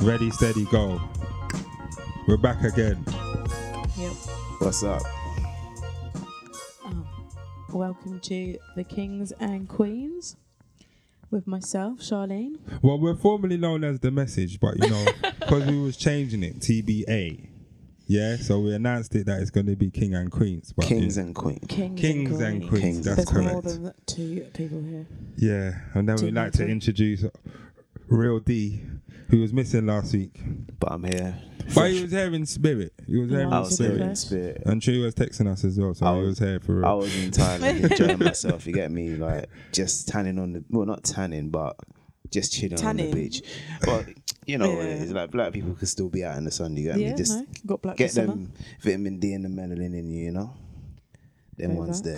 Ready, steady, go. We're back again. Yep. What's up? Oh. Welcome to the Kings and Queens with myself, Charlene. Well, we're formerly known as the message, but you know, because we was changing it, TBA. Yeah, so we announced it that it's going to be King and Queens. But Kings and Queens. Kings, Kings and Queens. Kings. That's There's correct. more than two people here. yeah, and then we'd like to introduce Real D, who was missing last week, But I'm here. but he was here in spirit. He was here Yeah, in I was here spirit. in spirit. And she was texting us as well, so I he was- was here for real. I real. was entirely enjoying myself. You get me? Like just tanning on the well, not tanning, but just chilling on Tanning. the beach. But you know, what it Yeah. is like black people could still be out in the sun. You get yeah, me? Just no, got black get for summer. them vitamin D and the melanin in you. You know, them Very ones black.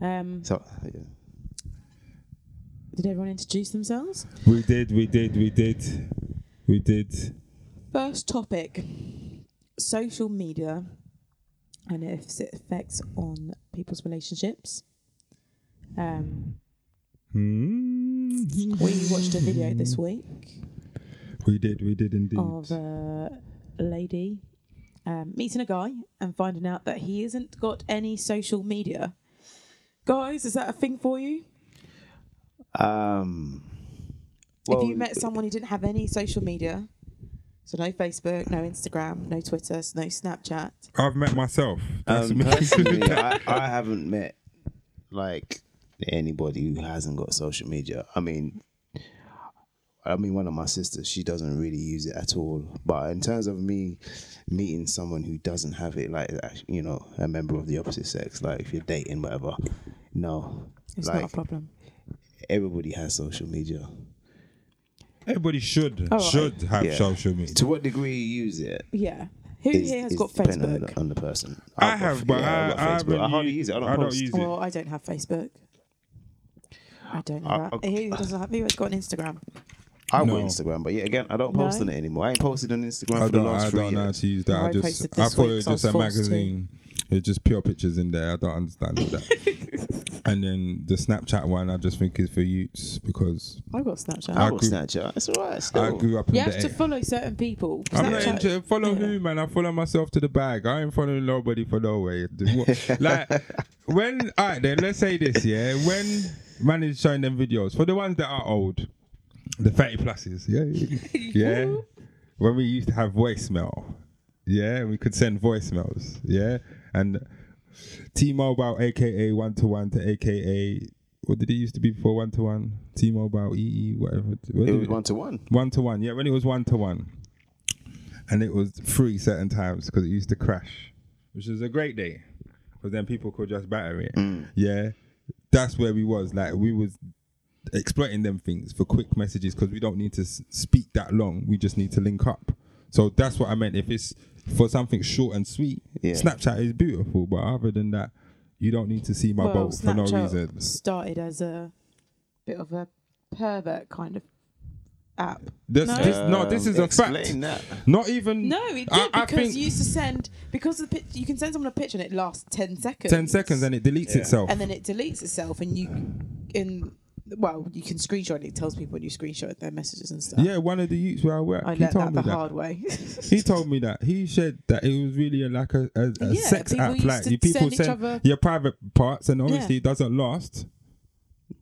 there. Um, So yeah. Did everyone introduce themselves? We did, we did, we did, we did. First topic: social media and its effects on people's relationships. Um, Hmm. we watched a video this week We did, we did indeed. of a lady um, meeting a guy and finding out that he hasn't got any social media. Guys, is that a thing for you? Um. if you met someone who didn't have any social media, so no Facebook, no Instagram, no Twitter, no Snapchat. I've met myself. Um, personally, I, I haven't met like anybody who hasn't got social media. I mean, I mean, one of my sisters, she doesn't really use it at all. But in terms of me meeting someone who doesn't have it, like you know, a member of the opposite sex, like if you're dating, whatever, no, It's like not a problem. Everybody has social media. Everybody should All right. should have Yeah. social media. To what degree you use it? Yeah. Who is- here has is got dependent on Facebook? the, on the person. I I've got- have, but yeah, I, I've got I, Facebook. haven't I hardly used- use it. I don't, I don't post. use it. Well, I don't have Facebook. I don't I- have that. I- Who doesn't have? Who has got an Instagram? I No. got Instagram, but yeah, again, I don't post No? on it anymore. I ain't posted on Instagram I for the don't, last I three don't know how years. to use that. I I just, I this thought week it was 'cause I just a was forced to. magazine. It's just pure pictures in there. I don't understand that. and then the Snapchat one, I just think is for youths because I've got Snapchat. I I got grew- Snapchat. It's alright. I grew up in you the. have to follow certain people. I'm not Snapchat- into follow yeah. who, man. I follow myself to the bag. I ain't following nobody for no way. like when, all right, then let's say this, yeah. When man is showing them videos for the ones that are old, the thirty pluses, yeah, yeah. when we used to have voicemail, yeah, we could send voicemails, yeah, and T-Mobile, aka one to one to aka. What did it used to be before one to one? T-Mobile, EE, whatever. What it was one to one. one to one, yeah, when it was one to one, and it was free certain times because it used to crash, which was a great day, because then people could just batter it. Mm. Yeah, that's where we was. Like we was exploiting them things for quick messages because we don't need to s- speak that long. We just need to link up. So that's what I meant. If it's for something short and sweet, Yeah. Snapchat is beautiful. But other than that, you don't need to see my well, boat for no Snapchat reason. started as a bit of a pervert kind of app. This, No. this, no, this Um, is a fact. that. Not even. No, it did I- I because think- you used to send because the pic, you can send someone a picture and it lasts ten seconds. 10 seconds and it deletes Yeah. itself. and then it deletes itself, and you in well, you can screenshot it. It tells people when you screenshot their messages and stuff. Yeah, one of the youths where I work, I he learned told that me the that. hard way. He told me that. He said that it was really a, like a, a, a Yeah, sex people app. Like you people send send other- your private parts, and obviously Yeah. it doesn't last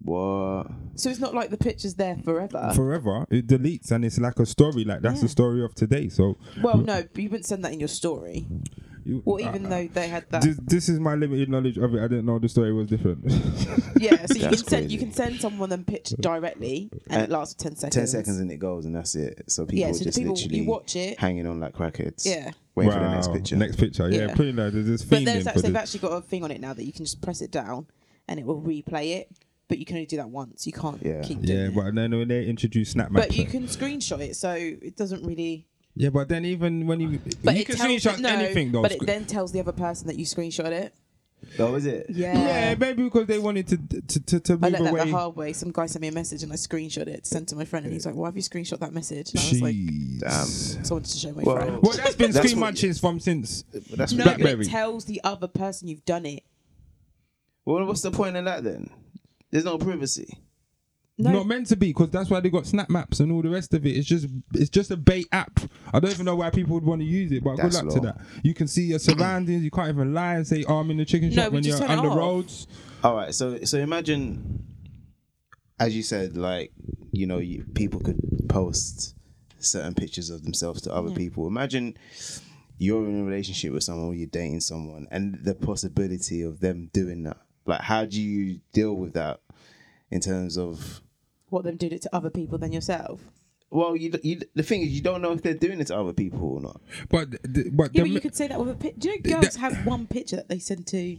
What? so it's not like the picture's there forever. forever. It deletes, and it's like a story. Like that's the story of today. So, well, no, but you wouldn't send that in your story. You, Or even though they had that. this, this is my limited knowledge of it. I didn't know the story was different. yeah, so you can That's send you can send someone a picture directly, and, it lasts for ten seconds. Ten seconds and it goes, and that's it. So people Yeah, so just people literally you watch it. hanging on like crackheads. Yeah, Waiting for the next picture. Next picture. Yeah, Yeah. pretty like there's this but there's actually, they've actually got a thing on it now that you can just press it down, and it will replay it. But you can only do that once. You can't Yeah. keep doing Yeah, it. Yeah, but then when they introduce Snap But you uh, can screenshot it, so it doesn't really. Yeah, but then even when you But you can tells screenshot no, anything though. But it then tells the other person that you screenshot it. Oh, is it? Yeah. yeah, maybe because they wanted to to to, to I move learned that the hard way. Some guy sent me a message and I screenshot it, sent to my friend, and he's like, "Why have you screenshot that message?" And I was like, Jeez. Damn. "So I wanted to show my Well, friend." Well, that's been That's screen what- munchings from since. That's No, what- Blackberry. it tells the other person you've done it. Well, what's the point of that then? There's no privacy. No. Not meant to be, because that's why they got snap maps and all the rest of it. It's just it's just a bait app. I don't even know why people would want to use it, but That's good luck to that. You can see your surroundings. You can't even lie and say, "Oh, I'm in the chicken No, shop" we when just you're turn on the off. roads. All right, so so imagine, as you said, like you know, you, people could post certain pictures of themselves to other people. Imagine you're in a relationship with someone, or you're dating someone, and the possibility of them doing that. Like, how do you deal with that in terms of? What them doing it to other people than yourself? Well, you, you the thing is, you don't know if they're doing it to other people or not. But the, but Yeah, the but you mi- could say that with a picture. Do you know girls that- have one picture that they send to?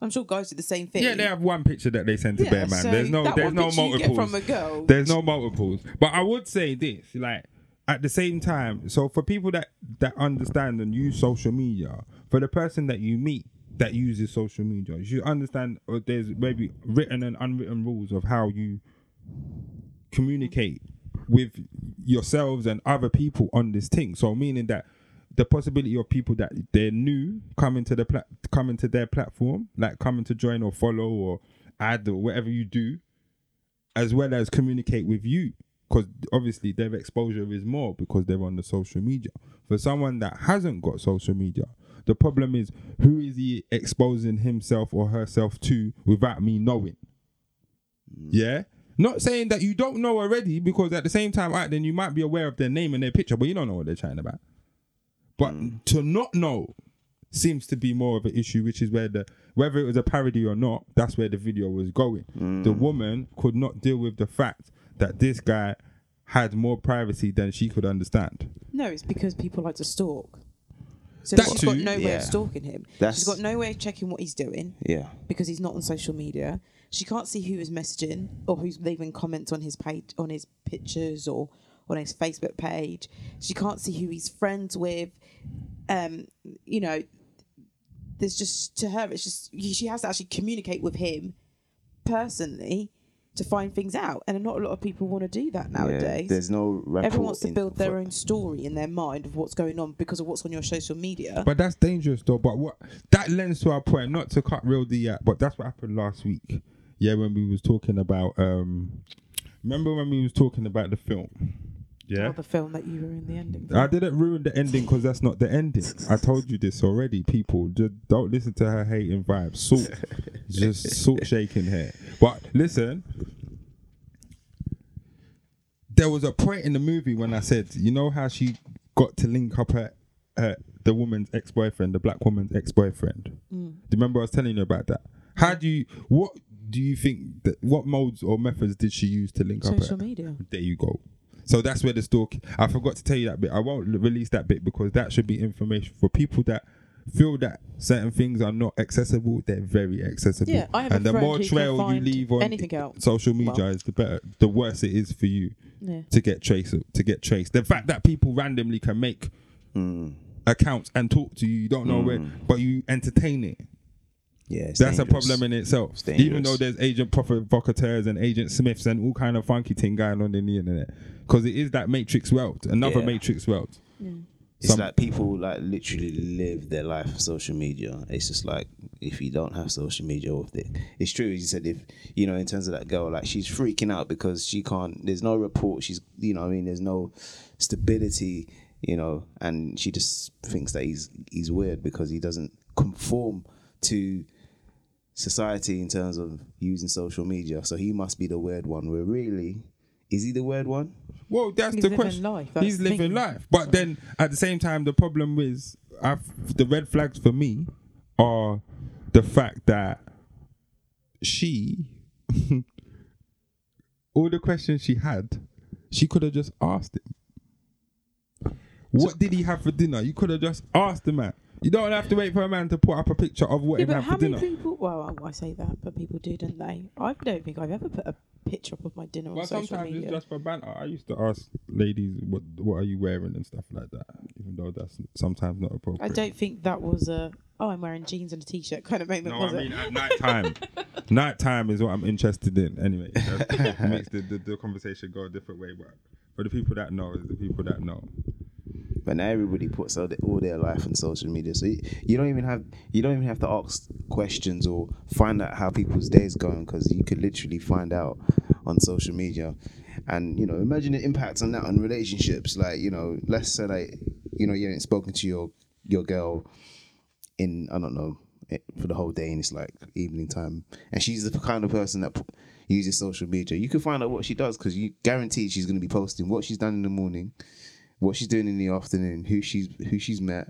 I'm sure guys do the same thing. yeah, they have one picture that they send to Yeah, Bear Man. so there's no that there's one no picture you get multiples. from a girl. There's no multiples. But I would say this, like at the same time, so for people that that understand and use social media, for the person that you meet that uses social media, you understand uh, there's maybe written and unwritten rules of how you communicate with yourselves and other people on this thing. So meaning that the possibility of people that they're new coming to the coming to their platform, like coming to join or follow or add or whatever you do, as well as communicate with you. Because obviously their exposure is more because they're on the social media. For someone that hasn't got social media, the problem is who is he exposing himself or herself to without me knowing? Yeah. Not saying that you don't know already, because at the same time, alright, then you might be aware of their name and their picture, but you don't know what they're chatting about. But mm. to not know seems to be more of an issue, which is where the whether it was a parody or not, that's where the video was going. The mm. woman could not deal with the fact that this guy had more privacy than she could understand. No, it's because people like to stalk. So That she's got too. no way Yeah. of stalking him. That's- She's got no way of checking what he's doing Yeah. because he's not on social media. She can't see who is messaging or who's leaving comments on his page, on his pictures or on his Facebook page. She can't see who he's friends with. Um, you know, there's just to her, it's just she has to actually communicate with him personally to find things out, and not a lot of people want to do that nowadays. Yeah. nowadays. There's no Everyone wants to build their own story in their mind of what's going on because of what's on your social media. But that's dangerous though. But what that lends to our point, not to cut real D out, but that's what happened last week. Yeah, when we was talking about um remember when we was talking about the film? Yeah. Or the film that you in the ending. I didn't ruin the ending because that's not the ending. I told you this already, people. Just don't listen to her hating vibes. Salt, just salt shaking here. But listen, there was a point in the movie when I said, you know how she got to link up her, her the woman's ex boyfriend, the black woman's ex boyfriend. Mm. Do you remember I was telling you about that? How do you? What do you think that? What modes or methods did she use to link up social her? media. There you go. So that's where the stalk. I forgot to tell you that bit. I won't l- release that bit because that should be information for people that feel that certain things are not accessible. They're very accessible. Yeah, I have a and the friend more who trail you leave on anything out. social media is the better. The worse it is for you Yeah. to get traced. To get traced. The fact that people randomly can make Mm. accounts and talk to you, you don't know where, but you entertain it. Yeah, it's That's a problem in itself. It's Even though there's agent provocateurs and agent Smiths and all kind of funky thing going on in the internet, because it is that matrix world, another Yeah. matrix world. It's Some- like people like literally live their life on social media. It's just like if you don't have social media with it, it's true. as You said if you know in terms of that girl, like she's freaking out because she can't. There's no report. She's you know I mean. There's no stability. You know, and she just thinks that he's he's weird because he doesn't conform to society in terms of using social media. So he must be the weird one. Where really, is he the weird one? Well, that's He's the question. life, that's He's the living thing. life, but then at the same time, the problem is, I've, the red flags for me are the fact that she, all the questions she had, she could have just asked him. What did he have for dinner? You could have just asked the man. You don't have to wait for a man to put up a picture of what Yeah, he but had how for many dinner. people? Well, I say that, but people do, don't they? I don't think I've ever put a picture up of my dinner on Well, social sometimes media. it's just for banter. I used to ask ladies, "What what are you wearing?" and stuff like that. Even though that's sometimes not appropriate. I don't think that was a. Oh, I'm wearing jeans and a t-shirt kind of moment, No, was I it? mean at night time. night time is what I'm interested in. Anyway, it makes the, the, the conversation go a different way. But for the people that know, the people that know. But now everybody puts all, the, all their life on social media, so you, you don't even have you don't even have to ask questions or find out how people's days going because you could literally find out on social media. And you know, imagine the impact on that on relationships. Like you know, let's say like you know you ain't spoken to your your girl in I don't know eh, for the whole day, and it's like evening time, and she's the kind of person that uses social media. You can find out what she does because you guarantee she's going to be posting what she's done in the morning, what she's doing in the afternoon, who she's who she's met.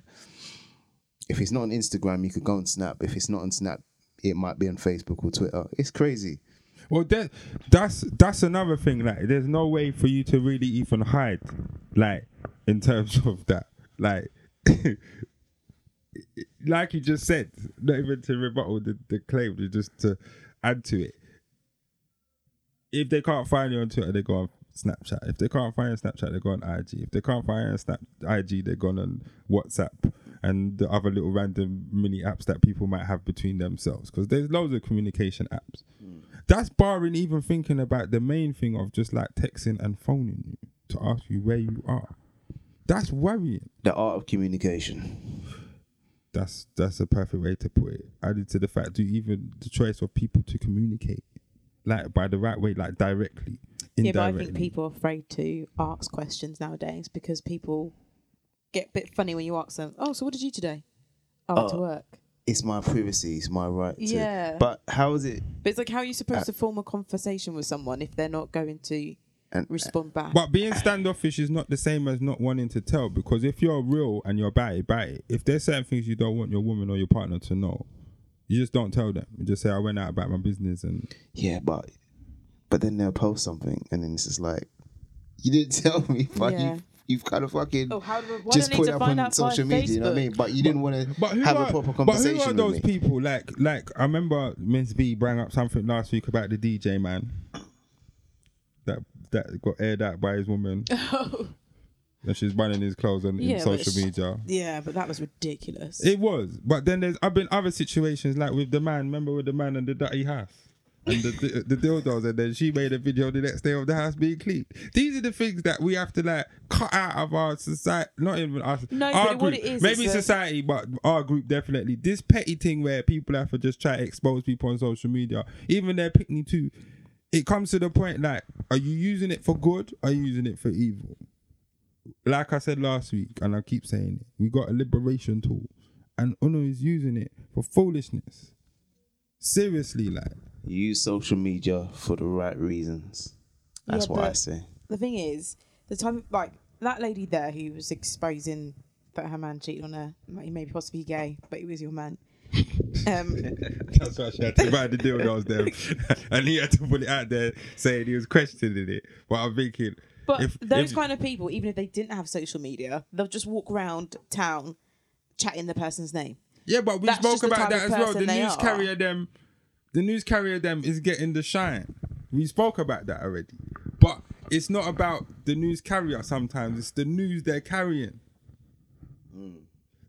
If it's not on Instagram, you could go on Snap. If it's not on Snap, it might be on Facebook or Twitter. It's crazy. Well, that that's that's another thing. Like, there's no way for you to really even hide, like, in terms of that. Like, like you just said, not even to rebuttal the, the claim, just to add to it. If they can't find you on Twitter, they go on Snapchat. If they can't find you on Snapchat, they go on IG. If they can't find you on Snap IG, they go on um, WhatsApp and the other little random mini apps that people might have between themselves. Because there's loads of communication apps. Mm. That's barring even thinking about the main thing of just like texting and phoning you to ask you where you are. That's worrying. The art of communication. That's that's a perfect way to put it. Added to the fact, do even the choice of people to communicate, like by the right way, like directly, Yeah, but I think people are afraid to ask questions nowadays because people get a bit funny when you ask them, "Oh, so what did you today?" Oh, I went to uh, work. It's my privacy. It's my right. To, Yeah. But how is it? But it's like, how are you supposed Uh, to form a conversation with someone if they're not going to And respond back? But being standoffish is not the same as not wanting to tell because if you're real and you're about it, about it. If there's certain things you don't want your woman or your partner to know, you just don't tell them. You just say, I went out about my business and yeah, but but then they'll post something, and then it's just like, you didn't tell me, but Yeah. you've, you've kind of fucking oh, how do why just do I need put it up on social via media. You know what I mean? But you didn't want to But who have are, a proper but who are those me. people? Like, like I remember Miss B brought up something last week about the DJ man that that got aired out by his woman, oh. and she's burning his clothes on Yeah, but social media. Yeah, but that was ridiculous. It was, but then there's I've been other situations like with the man. Remember with the man and the dirty house. And the, the, the dildos, and then she made a video the next day of the house being clean. These are the things that we have to like cut out of our society. Not even us. No, our but what group. it is, maybe it's a- society, but our group definitely. This petty thing where people have to just try to expose people on social media, even their picnic too. It comes to the point like, are you using it for good? Or are you using it for evil? like I said last week, and I keep saying it, we got a liberation tool, and Uno is using it for foolishness. Seriously, like use social media for the right reasons. That's Yeah, what I say. the thing is, the time like that lady there who was exposing that her man cheated on her. He may be possibly gay, but he was your man. Um, that's why she had to buy the dildos there, and he had to put it out there saying he was questioning it. But I'm thinking, but if, those if- kind of people, even if they didn't have social media, they'll just walk around town chatting the person's name. yeah, but we that's spoke about that as well. The news are. carrier them, the news carrier them is getting the shine. We spoke about that already, but it's not about the news carrier. Sometimes it's the news they're carrying.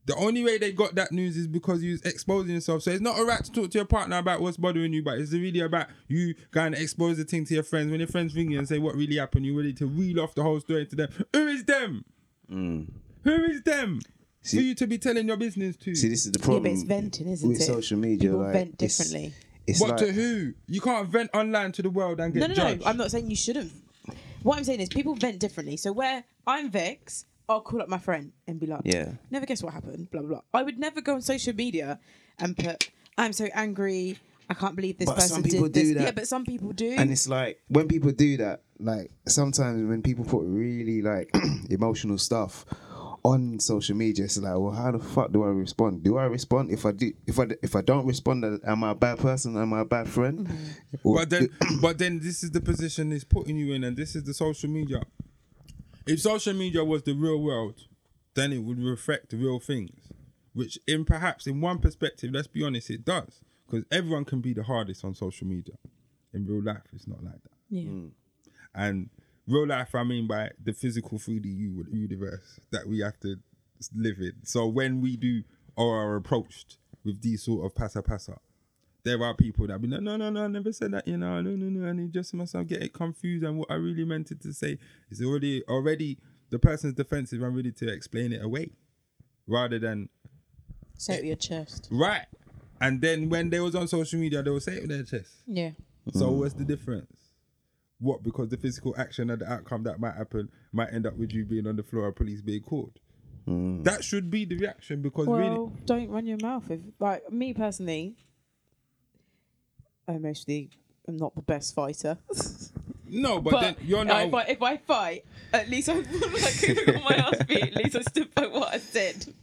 The only way they got that news is because you was exposing yourself. So it's not alright to talk to your partner about what's bothering you, but it's really about you going to expose the thing to your friends. When your friends ring you and say what really happened, you're ready to reel off the whole story to them. Who is them? Mm. Who is them? See- For you to be telling your business to. See, this is the Yeah, problem. but it's venting, isn't with it? social media, People like, vent differently. It's But like, to who? You can't vent online to the world and get No, no, judged. no. I'm not saying you shouldn't. What I'm saying is people vent differently. So where I'm Vex, I'll call up my friend and be like, Yeah. never guess what happened, blah, blah, blah. I would never go on social media and put, I'm so angry. I can't believe this But person some people did this. do that. Yeah, but some people do. and it's like when people do that, like sometimes when people put really like emotional stuff on social media, it's like, well, how the fuck do I respond? Do I respond? If I do, if I if I don't respond, am I a bad person? Am I a bad friend? Or- But then, but then this is the position it's putting you in, and this is the social media. If social media was the real world, then it would reflect the real things, which, in perhaps in one perspective, let's be honest, it does, because everyone can be the hardest on social media. In real life, it's not like that. yeah. Mm. And real life, I mean by the physical 3D universe that we have to live in. So when we do or are approached with these sort of passa passa, there are people that be like, no, no, no, I never said that, you know, no, no, no, and it just myself get it confused. And what I really meant it to say is already, already the person's defensive and ready to explain it away, rather than Say it with your chest. right. And then when they was on social media, they will say it with their chest. Yeah. So what's the difference? What? Because the physical action and the outcome that might happen might end up with you being on the floor or police being called. Hmm. That should be the reaction because Well, really, don't run your mouth. If like me personally, I mostly am not the best fighter. no, but, But then you're not. if, I, if I fight, at least I like on my ass beat. At least I stood by what I said.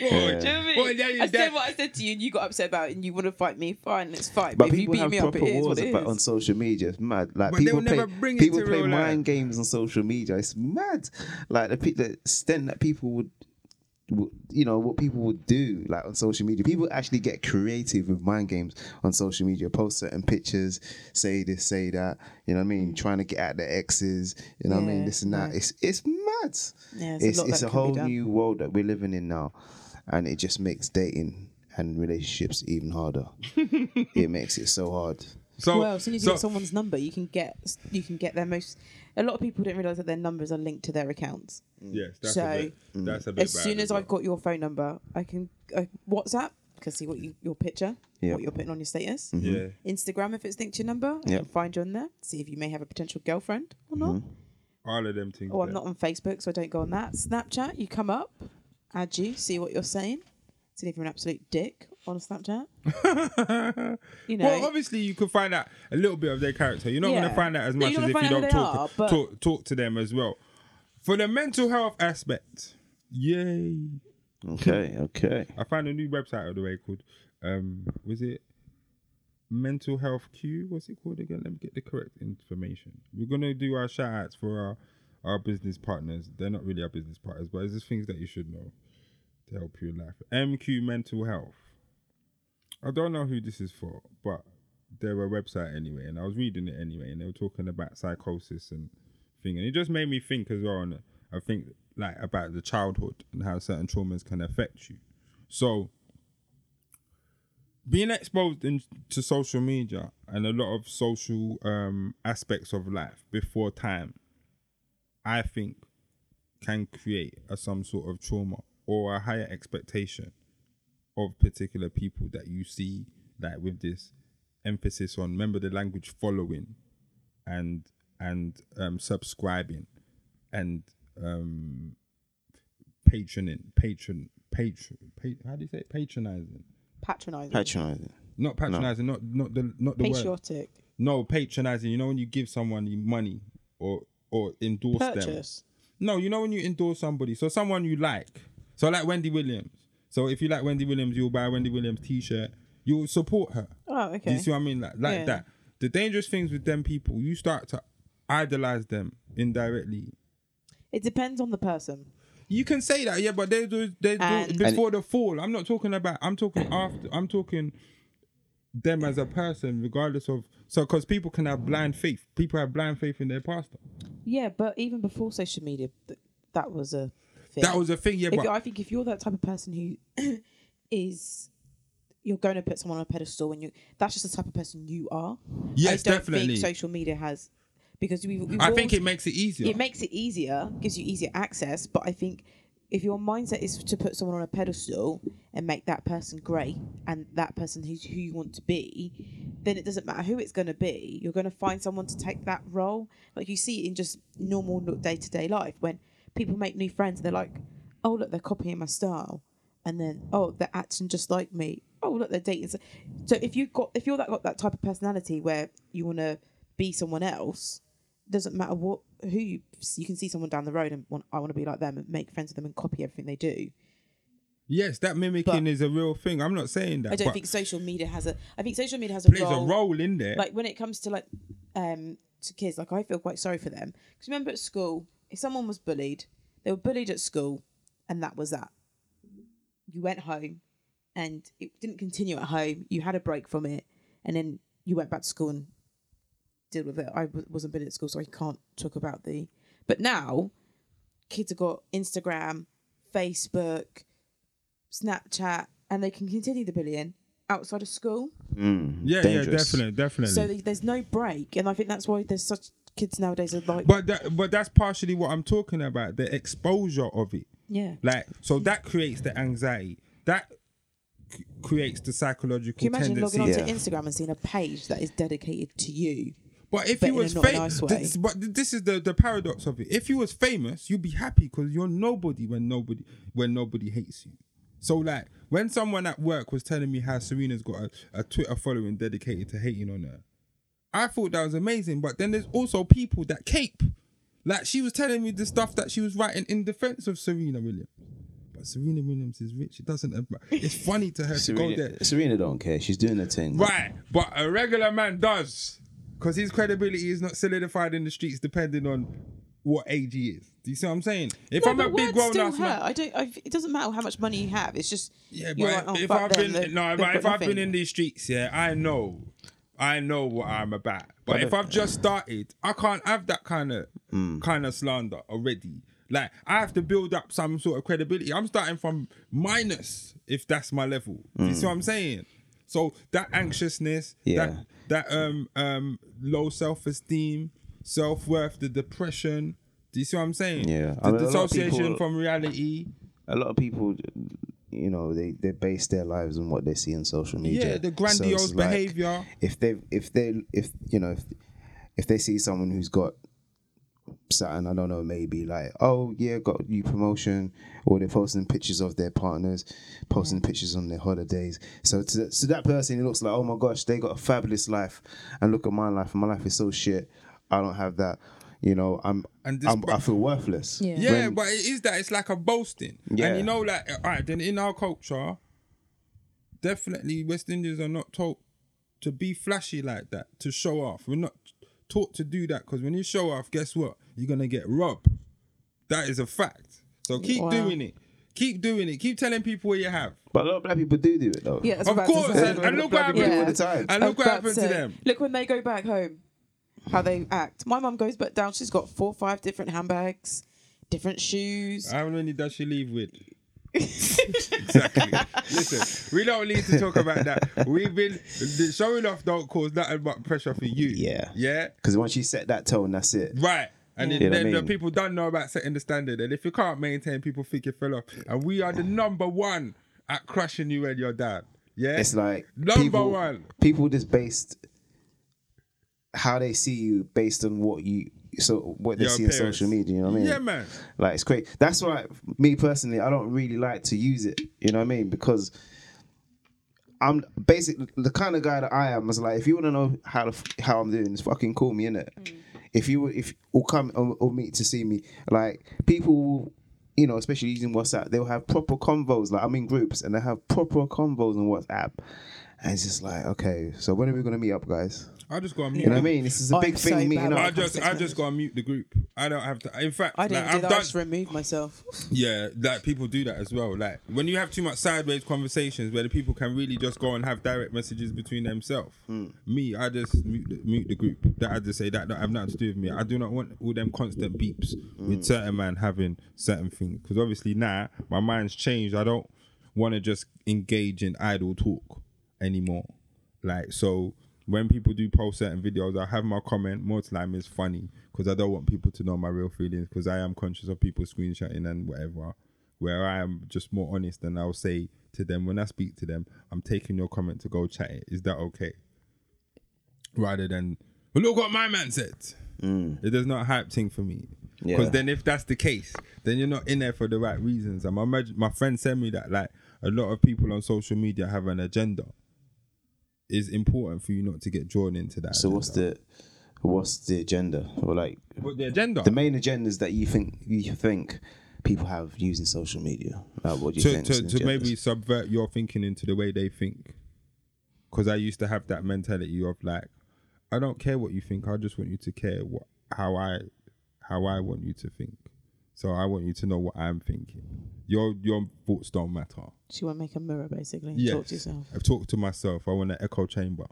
Well, Do you know what I mean? well, yeah, yeah, I that- said what I said to you, and you got upset about it, and you want to fight me. Fine, let's fight. But But, if you people beat have me up, proper it is wars what it about, is. on social media. It's mad. Like But they people will play, never bring it people to play real life. mind games on social media. It's mad. Like the, pe- the extent that people would, would, you know, what people would do like on social media. People actually get creative with mind games on social media. Post certain pictures, say this, say that. You know what I mean? Mm. Trying to get at their exes. You know what I mean? Yeah, This and that. yeah. It's it's mad. Yeah, there's a it's lot it's that a can be whole done. new world that we're living in now, and it just makes dating and relationships even harder. it makes it so hard. so, well, as soon as you so- get someone's number, you can get you can get their most. A lot of people don't realize that their numbers are linked to their accounts. yes, that's so, a bit. That's a bit. As bad soon as well. I've got your phone number, I can uh, WhatsApp can see what you your picture, Yeah. what you're putting on your status. yeah, Instagram if it's linked to your number, I Yeah. can find you on there. See if you may have a potential girlfriend or not. all of them things. Oh, I'm there. not on Facebook, so I don't go on that. Snapchat, you come up, add you, see what you're saying. See if you're an absolute dick on Snapchat. you know, Well, obviously, you could find out a little bit of their character. You're not going to find out as No, much you're as if you gonna don't out who talk, are, but- talk talk to them as well. For the mental health aspect, yay! Okay, okay. I found a new website of the way called um was it Mental Health Q? What's it called again? Let me get the correct information. We're gonna do our shout outs for our our business partners. They're not really our business partners, but it's just things that you should know to help you in life. MQ Mental Health. I don't know who this is for, but they're a website anyway, and I was reading it anyway, and they were talking about psychosis and thing, and it just made me think as well. And I think like about the childhood and how certain traumas can affect you. So being exposed in, to social media and a lot of social um, aspects of life before time, I think, can create a, some sort of trauma or a higher expectation of particular people that you see, like with this emphasis on remember the language following and and um, subscribing and um, patroning, patron, patron, pa- how do you say it? patronizing? patronizing, Patronizing. Not patronizing, not not the not the word. patriotic, No, patronizing. You know when you give someone money or or endorse them. purchase. No, you know when you endorse somebody. So someone you like. So like Wendy Williams. So if you like Wendy Williams, you'll buy a Wendy Williams t-shirt. You'll support her. Oh, Do okay. you see what I mean? Like like Yeah. that. The dangerous things with them people, you start to idolize them indirectly. It depends on the person. You can say that, yeah, but they do they do And- before the fall. I'm not talking about. I'm talking after. I'm talking them as a person, regardless of. So, because people can have blind faith. People have blind faith in their pastor. Yeah, but even before social media, th- that was a thing. That was a thing, yeah. If But I think if you're that type of person who is, you're going to put someone on a pedestal, and you that's just the type of person you are. Yes, I don't definitely. Think social media has because we. we I think it makes it easier. it makes it easier, gives you easier access. But I think if your mindset is to put someone on a pedestal and make that person great and that person who's who you want to be, then it doesn't matter who it's going to be. You're going to find someone to take that role. Like you see in just normal day to day life when people make new friends. They're like, oh look, they're copying my style, and then oh they're acting just like me. Oh look, they're dating. So, if you got if you're that got that type of personality where you want to be someone else, doesn't matter what who you you can see someone down the road and want I want to be like them and make friends with them and copy everything they do. yes, that mimicking But- is a real thing. I'm not saying that. I don't but think social media has a I think social media has a plays role, a role in there. like when it comes to like um to kids like I feel quite sorry for them because remember at school if someone was bullied they were bullied at school and that was that you went home and it didn't continue at home you had a break from it and then you went back to school and deal with it I w- wasn't bullied at school so I can't talk about the but now kids have got Instagram Facebook Snapchat and they can continue the bullying outside of school Mm, yeah, dangerous. yeah, definitely, definitely. so th- there's no break, and I think that's why there's such kids nowadays are like. But that, but that's partially what I'm talking about. The exposure of it. yeah. Like so that creates the anxiety. That c- creates the psychological Can you imagine tendency. logging onto Yeah. Instagram and seeing a page that is dedicated to you? But if but you was famous, nice way. this, but this is the, the paradox of it. If you was famous, you'd be happy because you're nobody when nobody when nobody hates you. So like when someone at work was telling me how Serena's got a, a Twitter following dedicated to hating on her, I thought that was amazing. But then there's also people that cape. Like she was telling me the stuff that she was writing in defense of Serena Williams. But Serena Williams is rich. It doesn't. It's funny to her to go there. Serena, Serena don't care. She's doing her thing. Right, but a regular man does. Because his credibility is not solidified in the streets depending on what age he is. Do you see what I'm saying? If No, I'm a big words grown still ass hurt. man. I don't. I, it doesn't matter how much money you have. It's just Yeah, but like, oh, if fuck I've been no, but got if I've been in these streets, yeah, I know. I know what I'm about. But if I've just started, I can't have that kind of Mm. kind of slander already. Like I have to build up some sort of credibility. I'm starting from minus if that's my level. You Mm. see what I'm saying? So that anxiousness, Yeah. that that um um low self esteem, self worth, the depression. Do you see what I'm saying? Yeah. The I mean, a lot of dissociation people- from reality. a lot of people you know they they base their lives on what they see on social media Yeah, the So grandiose like, behavior. if they if they if you know if if they see someone who's got something i don't know maybe like oh yeah got new promotion or they're posting pictures of their partners posting mm. pictures on their holidays so to, to that person it looks like oh my gosh they got a fabulous life and look at my life my life is so shit i don't have that you know i'm, And this- I'm i feel worthless Yeah. Yeah, When- but it is that. It's like a boasting. Yeah. And you know, like, uh, all right, then in our culture, definitely West Indians are not taught to be flashy like that, to show off. We're not taught to do that because when you show off, guess what? You're going to get robbed. That is a fact. So keep Wow. doing it. Keep doing it. Keep telling people what you have. but a lot of black people do do it though Yeah, Of what I was course. And, and look what happened. people Yeah. the time And look what happened to them. Look when they go back home, how they act. My mum goes back down. She's got four, or five different handbags, different shoes. How many does she leave with? Exactly. Listen, we don't need to talk about that. We've been showing off don't cause nothing but pressure for you. Yeah. Yeah. because once you set that tone that's it Right. And then, You know then I the mean? people don't know about setting the standard. And if you can't maintain, people think you fell off. And we are the number one at crushing you and your dad. Yeah. It's like number people, one. People just based how they see you based on what you so what they Your see on appearance. social media. You know what I mean? Yeah, man. Like it's great. That's why me personally, I don't really like to use it. You know what I mean? Because I'm basically the kind of guy that I am. Is like if you want to know how to, how I'm doing, just fucking call me in it. Mm. If you if or come or, or meet to see me, like people. You know, especially using WhatsApp, they'll have proper convos. Like I'm in groups and they have proper convos on WhatsApp, and it's just like, okay, so when are we gonna meet up, guys? I just got to mute. You know what I mean? This is a I'm big so thing meeting bad I just, I just got to mute the group. I don't have to. In fact, I didn't like, do I've that. done. I just removed myself. Yeah, like people do that as well. Like when you have too much sideways conversations where the people can really just go and have direct messages between themselves. Hmm. Me, I just mute the, mute the group. That I just say that don't have nothing to do with me. I do not want all them constant beeps with hmm. certain man having certain things because obviously now my mind's changed. I don't want to just engage in idle talk anymore. Like so. When people do post certain videos, I have my comment. More time is funny because I don't want people to know my real feelings because I am conscious of people screenshotting and whatever. Where I am just more honest and I'll say to them when I speak to them, I'm taking your comment to go chat it. Is that okay? Rather than, well, look what my man said. Mm. It does not hype thing for me. Because Yeah. then if that's the case, then you're not in there for the right reasons. And my my friend sent me that like a lot of people on social media have an agenda. It's important for you not to get drawn into that. So what's the what's the agenda? Or like what the agenda? the main agendas that you think you think people have using social media? Like, what do you to, think? to, to maybe subvert your thinking into the way they think. Because I used to have that mentality of like, I don't care what you think. I just want you to care what how I how I want you to think. So I want you to know what I'm thinking. Your your thoughts don't matter. She want to make a mirror basically. Yes. Talk to yourself. I've talked to myself. I want an echo chamber.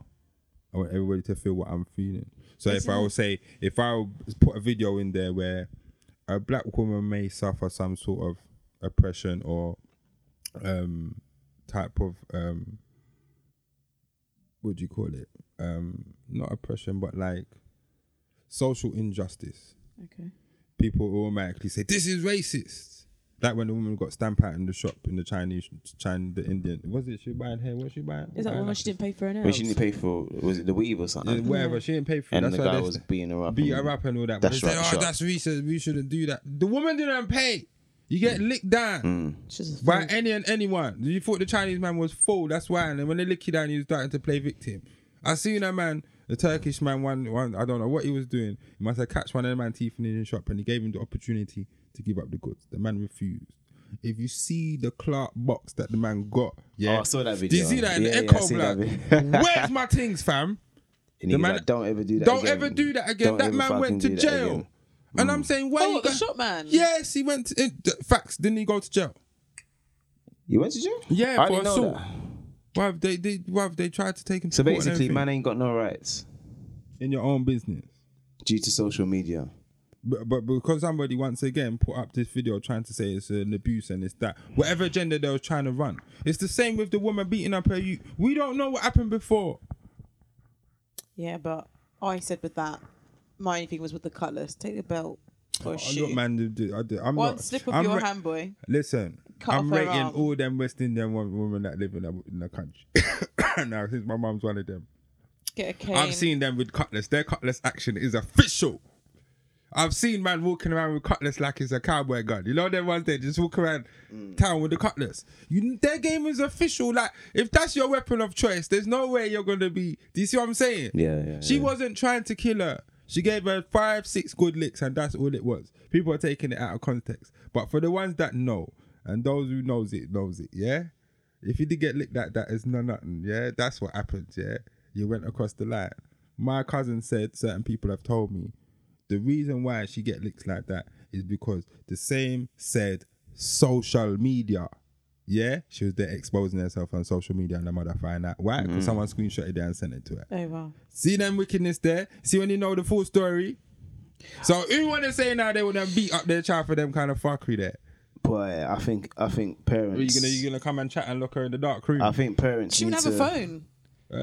I want everybody to feel what I'm feeling. So if I would say, if I put a video in there where a black woman may suffer some sort of oppression or um type of um what do you call it? Um not oppression but like social injustice, Okay. people automatically say this is racist. Like when the woman got stamped out in the shop in the Chinese, China, the Indian. Was it she buying hair? What she buying? Is that the Buying one she didn't pay for her nails? She didn't pay for was it the weave or Yeah, something? whatever. She didn't pay for it. And That's the why guy they was said- beating her up. beat and- her up and all that. That's but they right, said, sure. oh, that's racist. We shouldn't do that. The woman didn't pay. You get licked down Mm. She's a by fool. any and anyone. You thought the Chinese man was full. That's why. And then when they lick you down, you starting to play victim. I seen a man, the Turkish man, one, one. I don't know what he was doing. He must have catch one of the man teeth in the shop, and he gave him the opportunity to give up the goods. The man refused. If you see the Clark box that the man got, yeah, Oh, I saw that Do video. you see that in Yeah, the Echo seen that blood? video. Where's my things, fam? And The man- like, don't ever do that. Don't again. ever do that again. Don't that man went to jail. again. And I'm mm. saying, why Oh, you the go- shop man? Yes, he went to in, th- facts. Didn't he go to jail? You went to jail? Yeah, I for didn't know assault. that. Why have they, they why have they tried to take him to So court and basically, man ain't got no rights in your own business. due to social media. But, but because somebody once again put up this video trying to say it's an abuse and it's that whatever agenda they was trying to run, it's the same with the woman beating up her youth. We don't know what happened before. Yeah, but I said with that, my only thing was with the cutlass. Take the belt or a Oh, shoe. look, man, I do- I'm One not. slip of I'm your ra- hand, boy. Listen, Cut I'm rating arm. all them West Indian women that live in the, in the country. now, since my mum's one of them, Get a cane. I've seen them with cutlass. Their cutlass action is official. I've seen man walking around with cutlass like it's a cowboy gun. You know them ones they just walk around mm. town with the cutlass. You, their game is official. Like if that's your weapon of choice, there's no way you're gonna be. Do you see what I'm saying? Yeah, yeah, She yeah. wasn't trying to kill her. She gave her five, six good licks, and that's all it was. People are taking it out of context. But for the ones that know, and those who knows it knows it, yeah. If you did get licked like that, it's no nothing. Yeah, that's what happened. Yeah, you went across the line. My cousin said certain people have told me the reason why she get licked like that is because the same said social media. Yeah, she was there exposing herself on social media, and the mother find out why because mm. someone screenshotted it and sent it to her. Oh wow. See them wickedness there. See when you know the full story. So who want to say now they would have beat up their child for them kind of fuckery there? But I think I think parents. Are you gonna you gonna come and chat and lock her in the dark room? I think parents. She wouldn't have to, a phone.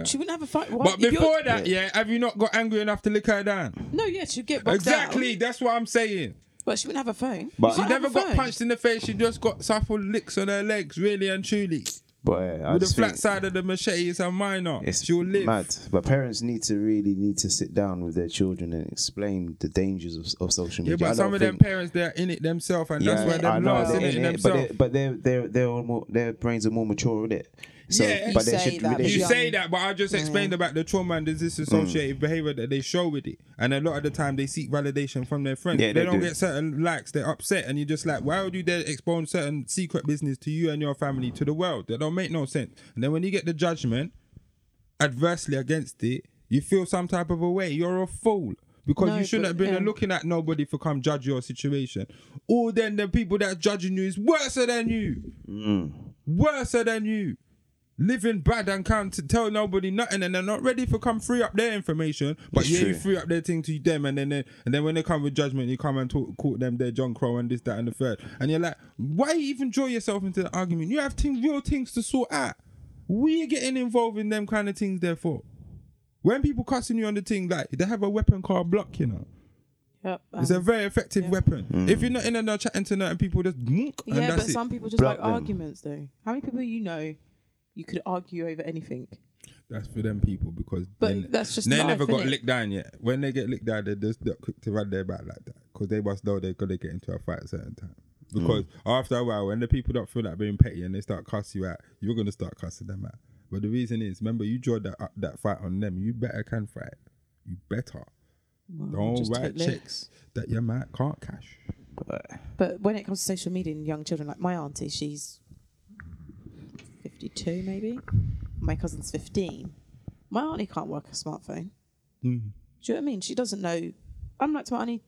She wouldn't have a fight. Why- but if you're- before that, yeah, have you not got angry enough to lick her down? no, yeah, she'd get bogged Exactly, down. that's what I'm saying. But she wouldn't have a phone. But- You She can't never got phone. punched in the face. She just got suffered licks on her legs, really and truly. But I With the just flat think side of the machete, it's a minor. it's She'll live. mad. But parents need to really need to sit down with their children and explain the dangers of, of social Yeah, media. I but some don't of them think- parents they're in it themselves, and that's why I they're know, lost in they're it in it, but themselves. they- but they're they're they're more, their brains are more mature with it. So, Yeah. but You they say should that, they but You should say that, but I just explained about the trauma and the disassociative behavior that they show with it. And a lot of the time they seek validation from their friends. Yeah, they, they don't do. get certain likes, they're upset. And you're just like, why would you dare expose certain secret business to you and your family, to the world? That don't make no sense. And then when you get the judgment adversely against it, you feel some type of a way. You're a fool. Because No, you shouldn't but, have been yeah. looking at nobody for come judge your situation. Or then the people that judging you is worse than you Mm. worse than you. Living bad and can't tell nobody nothing, and they're not ready for come free up their information. But It's yeah, you true. free up their thing to them, and then they, and then when they come with judgment, you come and talk, call them their John Crow and this, that, and the third. And you're like, why you even draw yourself into the argument? You have things, real things to sort out. We are getting involved in them kind of things, therefore. When people cussing you on the thing, like they have a weapon called block, you know. Yep. It's a um, very effective yeah. weapon. Mm. If you're not in there chatting to nothing, people just and yeah, but that's it. some people just Block like them. arguments, though. How many people you know you could argue over anything? That's for them people because But they- that's just they life, never got innit? licked down yet. When they get licked down, they're just not quick to run their back like that because they must know they're gonna get into a fight at a certain time. Because mm. after a while, when the people don't feel like being petty and they start cussing you out, you're gonna start cussing them out. But the reason is, remember, you draw that up, that fight on them. You better can fight. You better. Well, Don't just write checks that your man can't cash. But But when it comes to social media and young children, like my auntie, she's 52 maybe. My cousin's 15. My auntie can't work a smartphone. Mhm. Do you know what I mean? She doesn't know. I'm like to my auntie,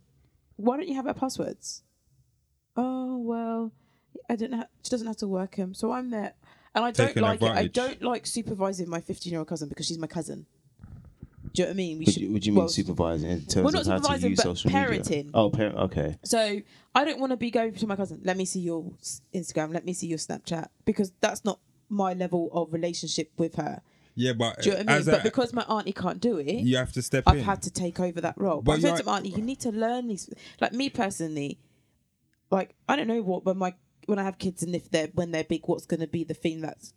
why don't you have her passwords? Oh, well, I don't have, she doesn't have to work them. So I'm there. And I don't like it. I don't like supervising my 15 year old cousin because she's my cousin. Do you know what I mean? We What do you, mean well, supervising in terms not of how to supervising, use but social parenting. media? Oh, parent. Okay. So I don't want to be going to my cousin. Let me see your s- Instagram. Let me see your Snapchat because that's not my level of relationship with her. Yeah, but Do you know what I mean? but a, because my auntie can't do it, you have to step I've in. had to take over that role. But But, I said to my auntie, you need to learn these. Like me personally, like I don't know what when my when I have kids and if they're when they're big, what's going to be the thing that's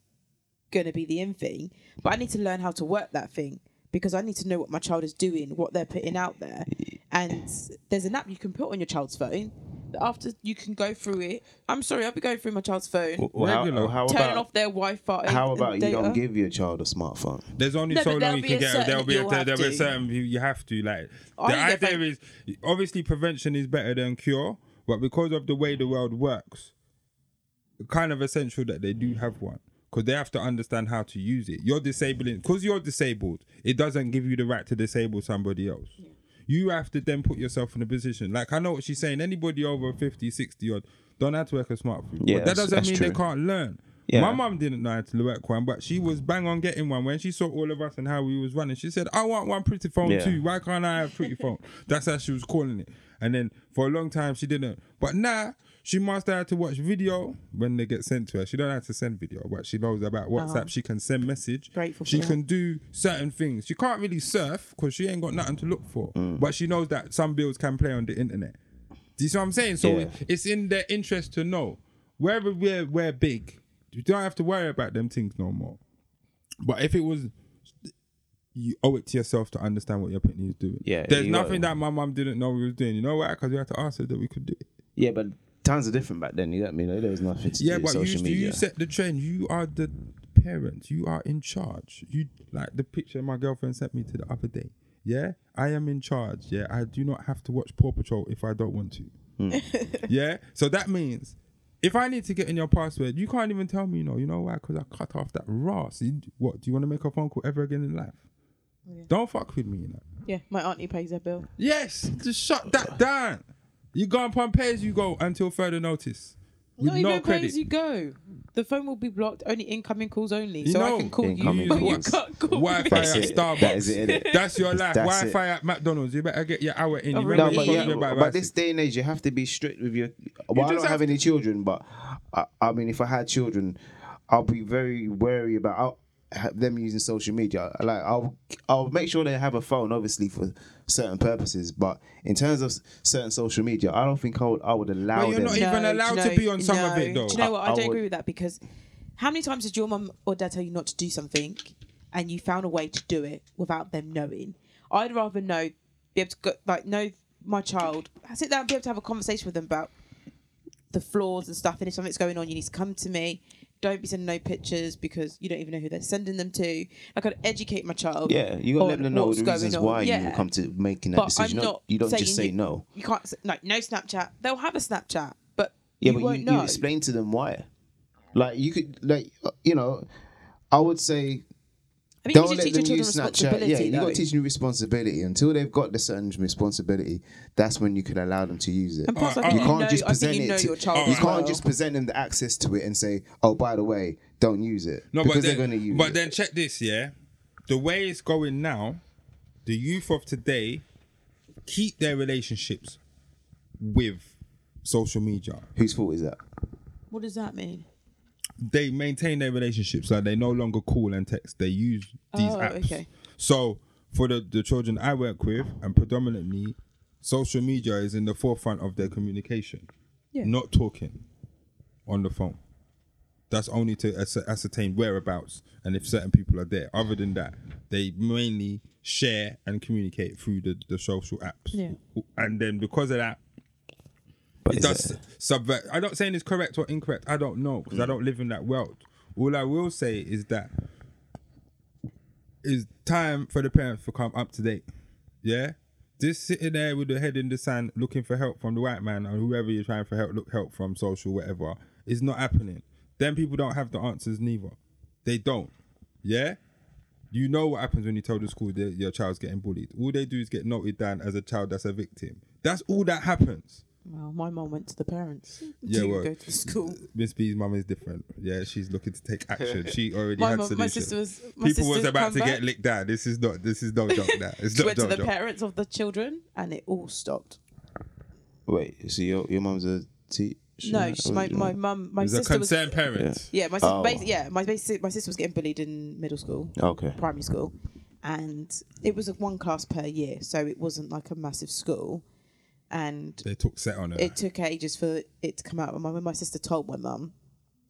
going to be the in thing. But I need to learn how to work that thing because I need to know what my child is doing, what they're putting out there. And there's an app you can put on your child's phone. That After you can go through it. I'm sorry, I'll be going through my child's phone, Well, how, Regular. how turning about off their Wi-Fi. how and about you don't give your child a smartphone? There's only No, so long you can get. certain There'll be a, you'll there'll have be a certain you, you have to like. I the need to idea is obviously prevention is better than cure, but because of the way the world works, kind of essential that they do have one because they have to understand how to use it. You're disabling because you're disabled. It doesn't give you the right to disable somebody else. You have to then put yourself in a position. Like I know what she's saying. Anybody over 50, 60 odd don't have to work a smartphone. Yeah, but that doesn't mean true. they can't learn. Yeah. My mum didn't know how to work one, but she was bang on getting one when she saw all of us and how we was running. She said, "I want one pretty phone Yeah. too. Why can't I have pretty phone?" That's how she was calling it. And then for a long time she didn't. But now she must have to watch video when they get sent to her. She don't have to send video, but she knows about uh-huh. WhatsApp. She can send message. Grateful for she that. can do certain things. She can't really surf because she ain't got nothing to look for. Mm. But she knows that some bills can play on the internet. Do you see what I'm saying? So Yeah. it's in their interest to know. Wherever we're we're big, you don't have to worry about them things no more. But if it was you owe it to yourself to understand what your pitney is doing. Yeah, There's nothing it. that my mom didn't know we was doing. You know why? Because we had to ask her that we could do it. Yeah, but times are different back then. You get me? Like, there was nothing to Yeah, do with but you, social media. you set the trend. You are the parent. You are in charge. You like the picture my girlfriend sent me to the other day. Yeah, I am in charge. Yeah, I do not have to watch Paw Patrol if I don't want to. Hmm. yeah, so that means if I need to get in your password, you can't even tell me no. You know why? Because I cut off that Ross. What do you want to make a phone call ever again in life? Don't fuck with me, you know. Yeah, my auntie pays her bill. Yes, just shut that down. You go on pay as you go until further notice. With Not no even pay credit. as you go. The phone will be blocked. Only incoming calls only. You so know, I can call you, incoming but you calls. can't call Wi-Fi me. At. Starbucks. That is it, innit? That's your life. That's Wi-Fi at McDonald's. You better get your hour in. You really? No, remember but yeah, told me about but this day and age, you have to be strict with your. Well, I just don't have have any children, but I, I mean, if I had children, I'll be very wary about I'll, ha- them using social media. Like, I'll I'll make sure they have a phone, obviously for certain purposes. But in terms of certain social media, I don't think I would I would allow Well, you're them. not even No, allowed do you to know- be on some of it, though. Do you know what? I, I- I don't would- agree with that because how many times did your mum or dad tell you not to do something and you found a way to do it without them knowing? I'd rather know, be able to go, like know my child, I sit down, and be able to have a conversation with them about the flaws and stuff. And if something's going on, you need to come to me. Don't be sending no pictures because you don't even know who they're sending them to. Like gotta educate my child. Yeah, you got to let them know the reasons on. why Yeah. you come to making that But decision. I'm You don't- you don't just say no. You can't say, no, no Snapchat. They'll have a Snapchat, but Yeah, you but you, you explain to them why. Like you could, like you know, I would say I think don't you let teach them your use Snapchat. responsibility. Yeah, you got to teach them responsibility until they've got the certain responsibility. That's when you can allow them to use it. And plus, Uh, you you, can't know, just present think you it to- your child. You as can't just present them the access to it and say, "Oh, by the way, don't use it," No, because but they're then, going to use but it. But then check this, yeah. The way it's going now, the youth of today keep their relationships with social media. Whose fault is that? What does that mean? They maintain their relationships, like they no longer call and text. They use these Oh, apps. okay. So for the, the children I work with, and predominantly, social media is in the forefront of their communication. Yeah. Not talking on the phone. That's only to ascertain whereabouts and if certain people are there. Other than that, they mainly share and communicate through the, the social apps. Yeah. And then because of that, But it does it- subvert. I'm not saying it's correct or incorrect. I don't know because I mm. don't live in that world. All I will say is that it's time for the parents to come up to date. Yeah, just sitting there with the head in the sand, looking for help from the white man or whoever you're trying for help, look help from social whatever, is not happening. Then people don't have the answers neither. They don't. Yeah. You know what happens when you tell the school that your child's getting bullied. All they do is get noted down as a child that's a victim. That's all that happens. Well, my mom went to the parents. Yeah, to well, go to school. Miss B's mum is different. Yeah, she's looking to take action. She already My had mum- solutions. my sister was- my People was about to back. get licked down. This is not. This is no joke. Now it's She not went to the joke. parents of the children, and it all stopped. Wait, so your your mum's a teacher? No, she, my my mum, my He's a sister was. concerned parent. Yeah, my sister, Oh. basi- yeah, my basi- my sister was getting bullied in middle school, Okay. primary school, and it was a one class per year, so it wasn't like a massive school, and They took set on her. it took ages for it to come out. When my, when my sister told my mum,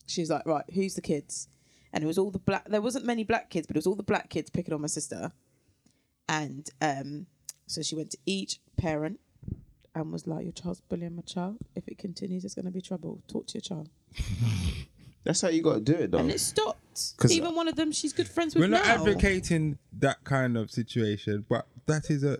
she was like, "Right, who's the kids?" And it was all the black. There wasn't many black kids, but it was all the black kids picking on my sister. And um, so she went to each parent and was like, "Your child's bullying my child. If it continues, it's going to be trouble. Talk to your child." That's how you got to do it, though. And it stopped. 'Cause- Even one of them, she's good friends with We're not now. advocating that kind of situation, but that is a.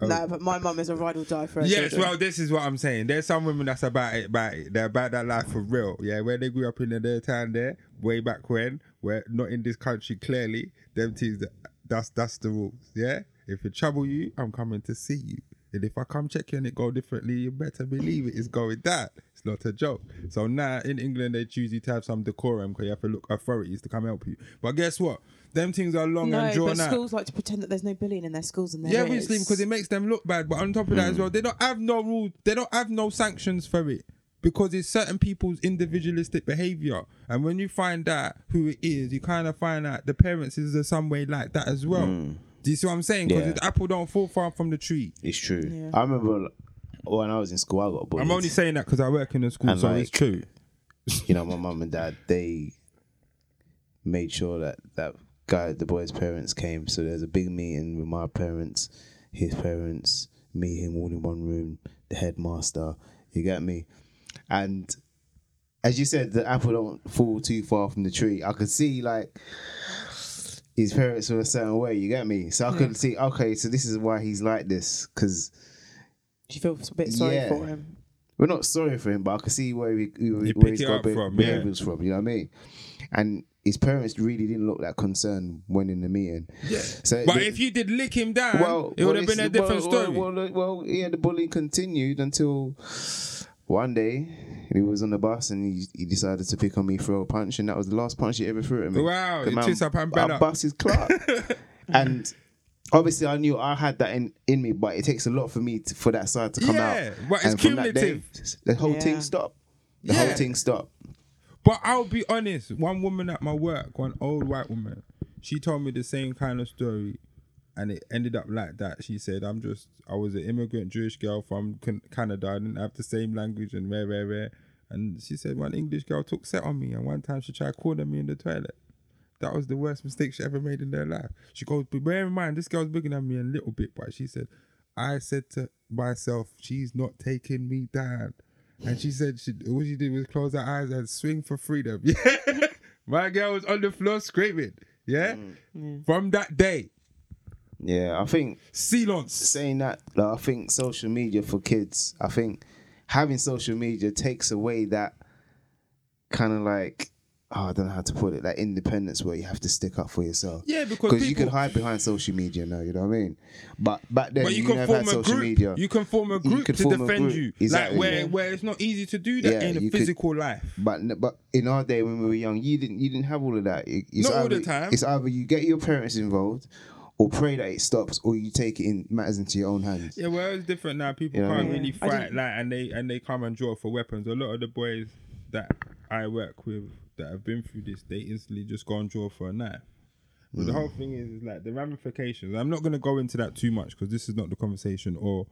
No, but my mum is a ride or die for her Yes, children. well, this is what I'm saying. There's some women that's about it, about it. They're about that life for real. Yeah, where they grew up in their town there, way back when, where not in this country clearly. Them things, that's that's the rules. Yeah, if it trouble you, I'm coming to see you. And if I come check you and it go differently, you better believe it is going that. It's not a joke. So now in England they choose you to have some decorum because you have to look authorities to come help you. But guess what? Them things are long no, and drawn but out. schools like to pretend that there's no bullying in their schools and there Yeah, is. obviously, because it makes them look bad. But on top of that as mm. well, they don't have no rules. They don't have no sanctions for it because it's certain people's individualistic behavior. And when you find out who it is, you kind of find out the parents is in some way like that as well. Mm. Do you see what I'm saying? Because Yeah. the apple don't fall far from the tree. It's true. Yeah. I remember when I was in school, I got bullied. I'm only saying that because I work in a school, And so like- it's true. you know, my mum and dad, they made sure that that guy, the boy's parents came. So there's a big meeting with my parents, his parents, me, him, all in one room, the headmaster. You get me? And as you said, the apple don't fall too far from the tree. I could see like his parents were a certain way. You get me? So I could see, okay, so this is why he's like this because. Do You feel a bit sorry Yeah. for him. We're not sorry for him, but I can see where he, where, You where pick he's got up be- yeah. behaviors from. You know what I mean? And his parents really didn't look that concerned when in the meeting. Yeah. So But the- if you did lick him down, well, it would well, have been a different well, story. Well, well, well, yeah, the bullying continued until one day he was on the bus and he, he decided to pick on me, throw a punch, and that was the last punch he ever threw at me. Wow, The you man- twist up and I better. bust his clock. and obviously, I knew I had that in, in me, but it takes a lot for me to, for that side to come out. Yeah, but it's and from that day, cumulative. the whole Yeah. thing stopped. The Yeah. whole thing stopped. But I'll be honest, one woman at my work, one old white woman, she told me the same kind of story and it ended up like that. She said, I'm just, I was an immigrant Jewish girl from Can- Canada. I didn't have the same language and rare, rare, rare. And she said, one English girl took set on me and one time she tried calling me in the toilet. That was the worst mistake she ever made in their life. She goes, but bear in mind, this girl's bigger than me a little bit, but she said, I said to myself, she's not taking me down. And she said she all she did was close her eyes and swing for freedom. Yeah. My girl was on the floor screaming. Mm. Yeah. From that day. Yeah, I think Silence. saying that, like, I think social media for kids, I think having social media takes away that kind of like, oh, I don't know how to put it, that independence where you have to stick up for yourself. Yeah, because Because you can hide behind social media now, you know what I mean? But back then, But you you, can never form had a social group. media. You can form a group to form defend group. you. Exactly. Like where Yeah. where it's not easy to do that Yeah, in a you could- physical life. But but in our day when we were young, you didn't you didn't have all of that. It- It's Not all the either- time. It's either you get your parents involved, or pray that it stops, or you take it in matters into your own hands. Yeah, well, it's different now. People You know can't mean? really fight like, and they and they come and draw for weapons. A lot of the boys that I work with that have been through this, they instantly just go and draw for a knife. But the whole mm. thing is, is like the ramifications. I'm not going to go into that too much because this is not the conversation or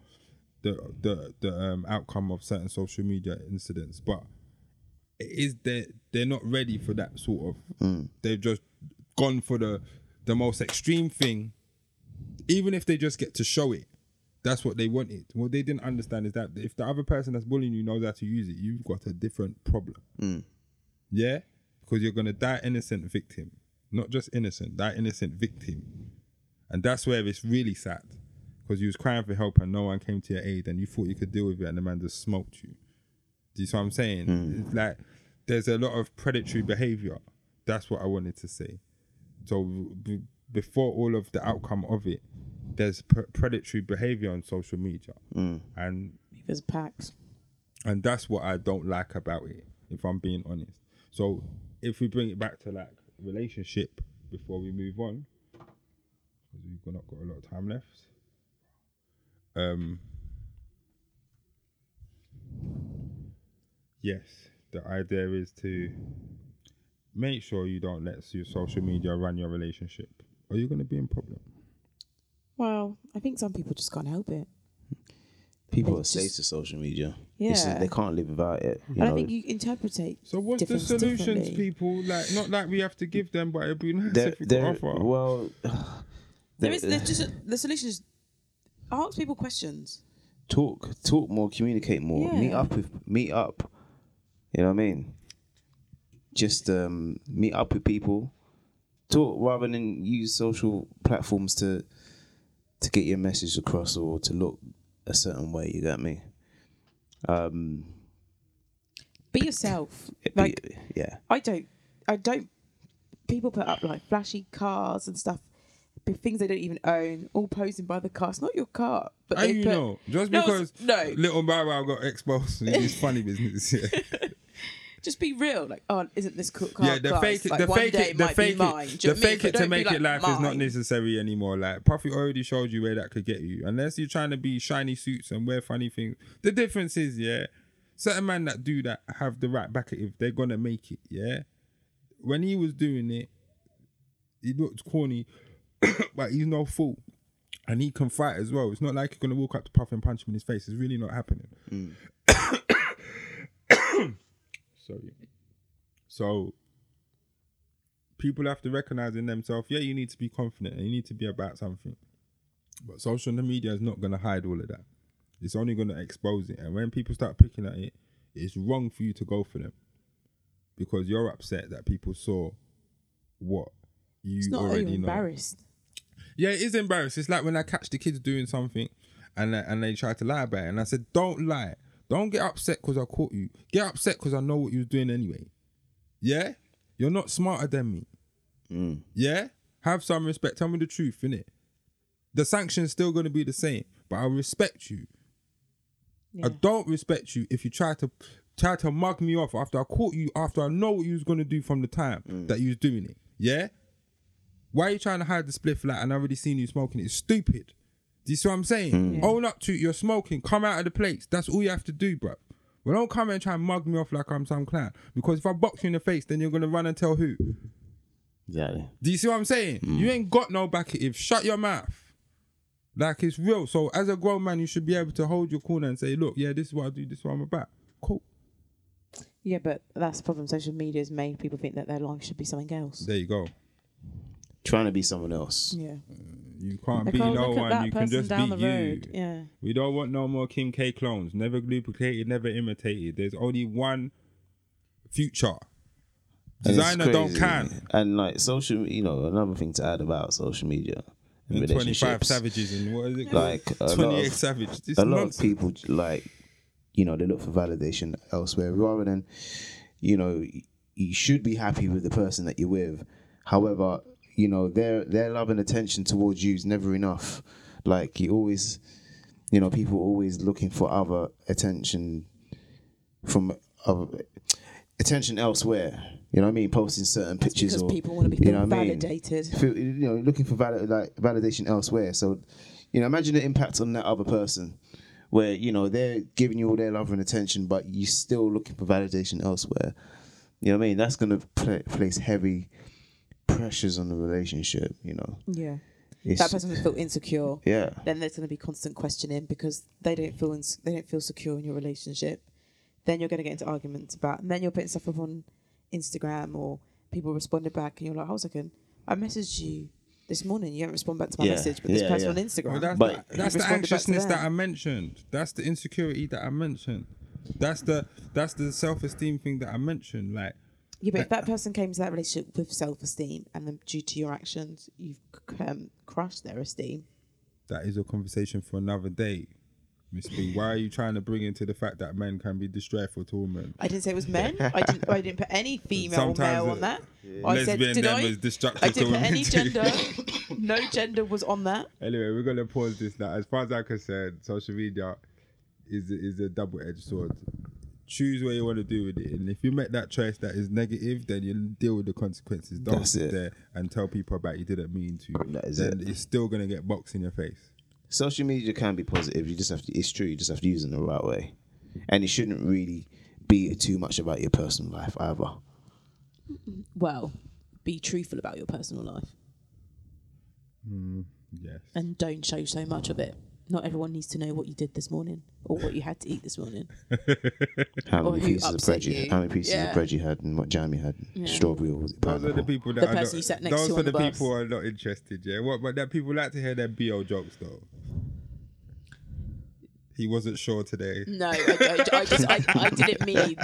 the the the um, outcome of certain social media incidents. But it is that they're not ready for that sort of. Mm. They've just gone for the the most extreme thing even if they just get to show it, that's what they wanted. What they didn't understand is that if the other person that's bullying you knows how to use it, you've got a different problem. Mm. Yeah? Because you're going to die innocent victim. Not just innocent, die innocent victim. And that's where it's really sad. Because you was crying for help and no one came to your aid and you thought you could deal with it and the man just smoked you. Do you see what I'm saying? Hmm. It's like there's a lot of predatory behavior. That's what I wanted to say. So b- before all of the outcome of it, there's p- predatory behavior on social media, hmm. and There's packs. and that's what I don't like about it. If I'm being honest, so if we bring it back to like relationship before we move on, because we've not got a lot of time left. Um. yes, the idea is to make sure you don't let your social media run your relationship, or you're going to be in problem. Well, I think some people just can't help it. People are It's slaves to social media. It's just- Yeah. they can't live without it. You And I think you interpretate. So what's the solutions, people? Like, not like we have to give them, but it'd be nice there, if we could offer. well, There is there's just the solution is ask people questions. talk, talk more, communicate more, meet up with, meet up. You know what I mean? Just um, meet up with people, talk rather than use social platforms to to get your message across or to look a certain way. You got me? Um, Be yourself. it- Like yeah, I don't, I don't. People put up like flashy cars and stuff, things they don't even own, all posing by the car. It's not your car, but How they you put, know? Just No, because no. little Bow Wow got exposed in this funny business. Yeah, Just be real. Like, oh, isn't this cool car? yeah the class? fake it, like, the fake it, the might fake it, the know what I mean? fake it to make like, it life is not necessary anymore. Like Puffy already showed you where that could get you. Unless you're trying to be shiny suits and wear funny things. The difference is, yeah, certain men that do that have the right back if they're gonna make it. Yeah, when he was doing it, he looked corny, but he's no fool. And he can fight as well. It's not like you're gonna walk up to Puff and punch him in his face. It's really not happening. Mm. Sorry. So people have to recognize in themselves, yeah, you need to be confident and you need to be about something. But social media is not gonna hide all of that. It's only gonna expose it. And when people start picking at it, it's wrong for you to go for them. Because you're upset that people saw what you It's not already know. embarrassed. Yeah, it is embarrassed. It's like when I catch the kids doing something and they, and they try to lie about it. And I said, don't lie. Don't get upset because I caught you. Get upset because I know what you was doing anyway. Yeah? You're not smarter than me. Mm. Yeah? Have some respect. Tell me the truth, innit? The sanction's still going to be the same, but I respect you. Yeah. I don't respect you if you try to try to mug me off after I caught you after I know what you was gonna do from the time that you was doing it. Yeah? Why are you trying to hide the spliff like and I already seen you smoking it? It's stupid. Do you see what I'm saying? Hmm. Own up to it, you're smoking, come out of the place. That's all you have to do, bro. Well, don't come and try and mug me off like I'm some clown. Because if I box you in the face, then you're gonna run and tell who. exactly. Do you see what I'm saying? Hmm. You ain't got no back if. Shut your mouth. Like it's real. So as a grown man, you should be able to hold your corner and say, look, yeah, this is what I do, this is what I'm about. Cool. Yeah, but that's the problem. Social media has made people think that their life should be something else. There you go. Trying to be someone else. Yeah. Mm. You can't Like, be oh, no look at one. that You can person just down be the you. road. Yeah. We don't want no more Kim K clones. Never duplicated, never imitated. There's only one future. And it's Designer don't crazy. can. And like social, you know, another thing to add about social media and And 25 relationships. savages and what is it called? Like a lot 28 of- savage. This a lot nonsense. of people like you know they look for validation elsewhere rather than you know you should be happy with the person that you're with however you know their their love and attention towards you is never enough like you always you know people always looking for other attention from other attention elsewhere you know what i mean posting certain pictures Because or people want to be you know what I mean? validated. feel, you know, looking for valid, like validation elsewhere. So, you know, imagine the impact on that other person, where you know they're giving you all their love and attention, but you're still looking for validation elsewhere. You know what I mean? That's gonna pla place heavy pressures on the relationship. You know, Yeah. it's, That person will feel insecure. yeah, Then there's going to be constant questioning because they don't feel ins- they don't feel secure in your relationship. Then you're going to get into arguments about, and then you're putting stuff up on Instagram or people responded back, and you're like, hold a second, I messaged you this morning, you haven't responded back to my Yeah, message, but this yeah, person yeah. on Instagram. Well, that's But- the, that's the Responded back to anxiousness that I mentioned. That's the insecurity that I mentioned. That's the that's the self esteem thing that I mentioned. Like Yeah, but if that person came to that relationship with self esteem and then due to your actions, you've c- um, crushed their esteem. that is a conversation for another day. Miss B, why are you trying to bring into the fact that men can be distressful to women? I didn't say it was men. I didn't. I didn't put any female or male on that. I said, did I? is destructive I didn't put any gender. no gender was on that. Anyway, we're gonna pause this now. As far as I'm concerned, social media is is a double edged sword. Choose what you want to do with it, and if you make that choice that is negative, then you deal with the consequences. Don't That's sit it. there and tell people about you didn't mean to. That is then it. it's still gonna get boxed in your face. social media can be positive. You just have to. It's true. You just have to use it in the right way, and it shouldn't really be too much about your personal life either. Well, be truthful about your personal life mm, Yes. and don't show so much of it. Not everyone needs to know what you did this morning or what you had to eat this morning. How Or many who pieces of upset bread you, you. how many pieces Yeah. of bread you had and what jam you had, strawberry or was it Those are the pineapple? people that The are not, person you sat next those to are the the bus. people who are not interested. Yeah, what? But that people like to hear their bo jokes though. He wasn't sure today. No, I, I, I just I, I didn't mean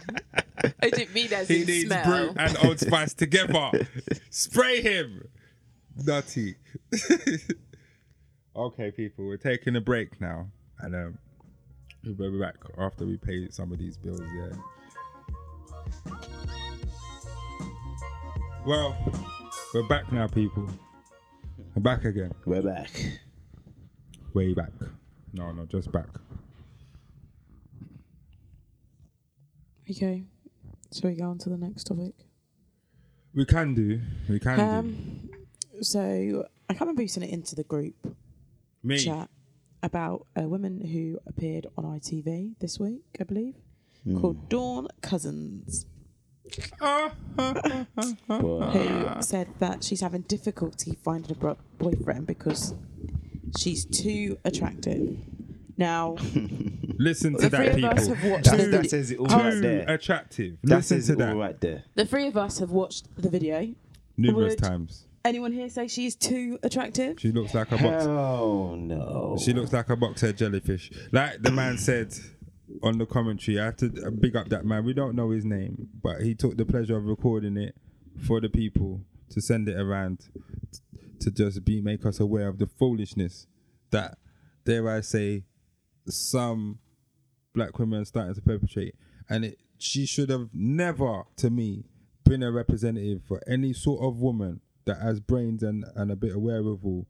I didn't mean as He in needs smell. Brut and Old Spice together. Spray him. Nutty. Okay, people, we're taking a break now, and um, we'll be back after we pay some of these bills. Yeah. Well, we're back now, people. We're back again. We're back. Way back. No, no, just back. Okay, so we go on to the next topic? We can do. We can do. Um, so I can't remember who sent it into the group Me. chat about a woman who appeared on ITV this week, I believe, hmm. called Dawn Cousins, who said that she's having difficulty finding a bro- boyfriend because she's too attractive. Now, Listen to the three that, of people. us have watched That, the that video. says it all Too right there. attractive. That Listen says to it that all right there. The three of us have watched the video. numerous Would- times. Anyone here say she's too attractive? She looks like a box. Oh no. She looks like a boxhead jellyfish. Like the man said on the commentary, I have to uh, big up that man. We don't know his name, but he took the pleasure of recording it for the people to send it around to just be make us aware of the foolishness that, dare I say, some black women are starting to perpetrate. And it, she should have never, to me, been a representative for any sort of woman that has brains and, and a bit of wherewithal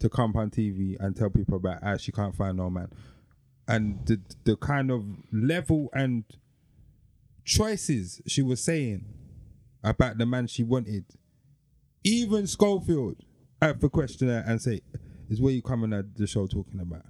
to come on TV and tell people about how she can't find no man. And the the kind of level and choices she was saying about the man she wanted. Even Schofield had to question her and say, is what you coming at the show talking about?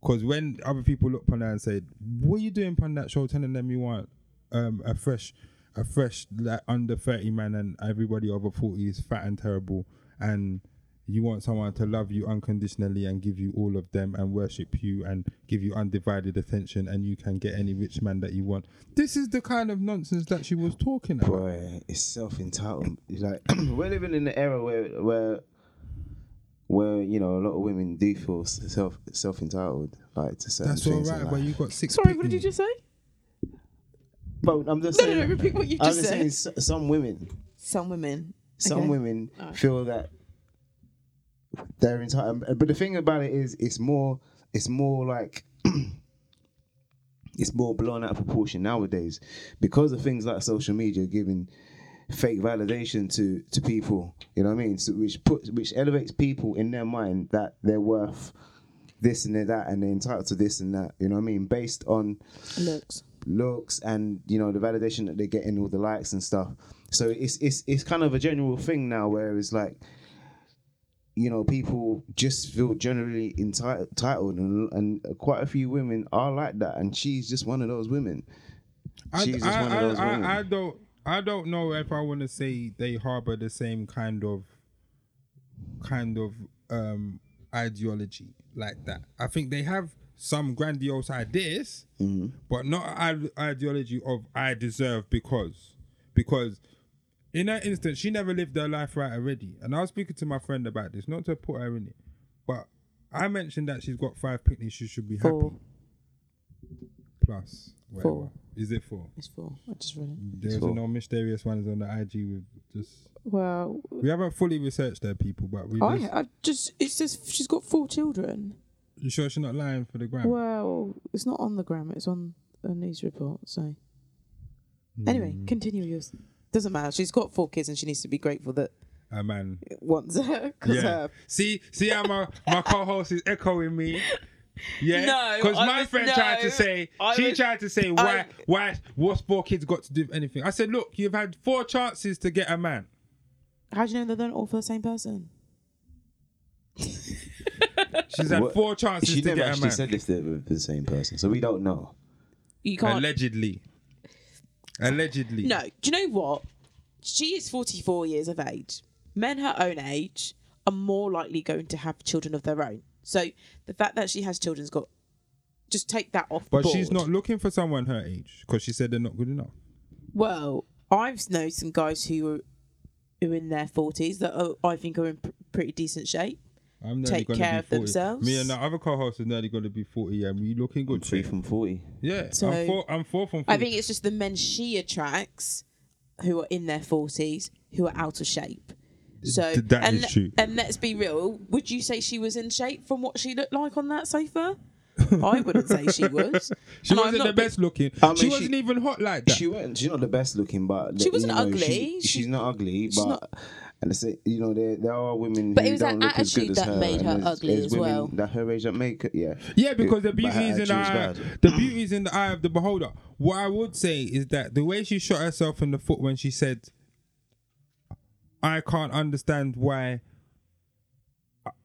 Because when other people look upon her and say, "What are you doing on that show?" telling them you want um, a fresh, a fresh like under thirty man, and everybody over forty is fat and terrible, and you want someone to love you unconditionally and give you all of them and worship you and give you undivided attention, and you can get any rich man that you want. This is the kind of nonsense that she was talking about. Boy, it's self entitled. Like we're living in an era where where where you know a lot of women do feel self self entitled, like to certain That's all things. in right, but you got six. Sorry, what did you just say? But I'm just No, no, saying. no, repeat what you I'm just just said. saying, some women, Some women. some Okay. women Alright. feel that they're entitled. Um, but the thing about it is, it's more, it's more like. It's more blown out of proportion nowadays because of things like social media giving fake validation to to people. You know what I mean? So which puts which elevates people in their mind that they're worth this and they're that and they're entitled to this and that. You know what I mean? Based on Looks. Looks and you know the validation that they're getting, all the likes and stuff. So it's it's it's kind of a general thing now, where it's like, you know, people just feel generally entitled, entitled and, and quite a few women are like that, and she's just one of those women. I, She's just I, one of I- those I- women. I don't. I don't know if I want to say they harbor the same kind of kind of um ideology like that. I think they have some grandiose ideas, Mm-hmm. but not an ideology of I deserve because because in that instance she never lived her life right already. And I was speaking to my friend about this, not to put her in it, but I mentioned that she's got five picnics. She should be Four. happy. Plus, whatever. Four. Is it four? It's four. I just read it. There's Cool. no mysterious ones on the IG with just. Well, We haven't fully researched their people, but we I, just. I just it says she's got four children. You sure she's not lying for the gram? Well, it's not on the gram. It's on a news report. So anyway, Hmm. continue yours. Doesn't matter. She's got four kids, and she needs to be grateful that A man. wants her. Yeah. her See, see how my, my co-host is echoing me. Yeah, No, because my was- friend no, tried to say I she was- tried to say why I- why what's four kids got to do with anything? I said, look, you've had four chances to get a man. How do you know they're not all for the same person? She's had What- four chances She to never get a actually man. said if they're the same person, so we don't know. You can't. Allegedly, Allegedly. No, do you know what? She is 44 years of age. Men her own age are more likely going to have children of their own. So the fact that she has children's got just take that off. But board. she's not looking for someone her age because she said they're not good enough. Well, I've known some guys who are who are in their 40s that are, I think are in pr- pretty decent shape. I'm nearly Take gonna care be of 40. themselves. Me and the other co-host is nearly going to be 40 and we looking good. Three from forty. Yeah, So- I'm four. I'm four from. 40. I think it's just the men she attracts who are in their 40s who are out of shape. So Th- that and, is true. and let's be real, would you say she was in shape from what she looked like on that sofa? I wouldn't say she was. she And I'm wasn't not the be- best looking. I mean, she she- wasn't even hot like that. She wasn't. She's not the best looking, but She you wasn't know, ugly. She, She- she's not ugly, she's but not- and say you know there there are women But who it was don't that look as good attitude as that her, made her there's- ugly as women well. That her age that make it, yeah. Yeah, because the beauty is in the eye. The beauty is in the eye of the beholder. What I would say is that the way she shot herself in the foot when she said, "I can't understand why."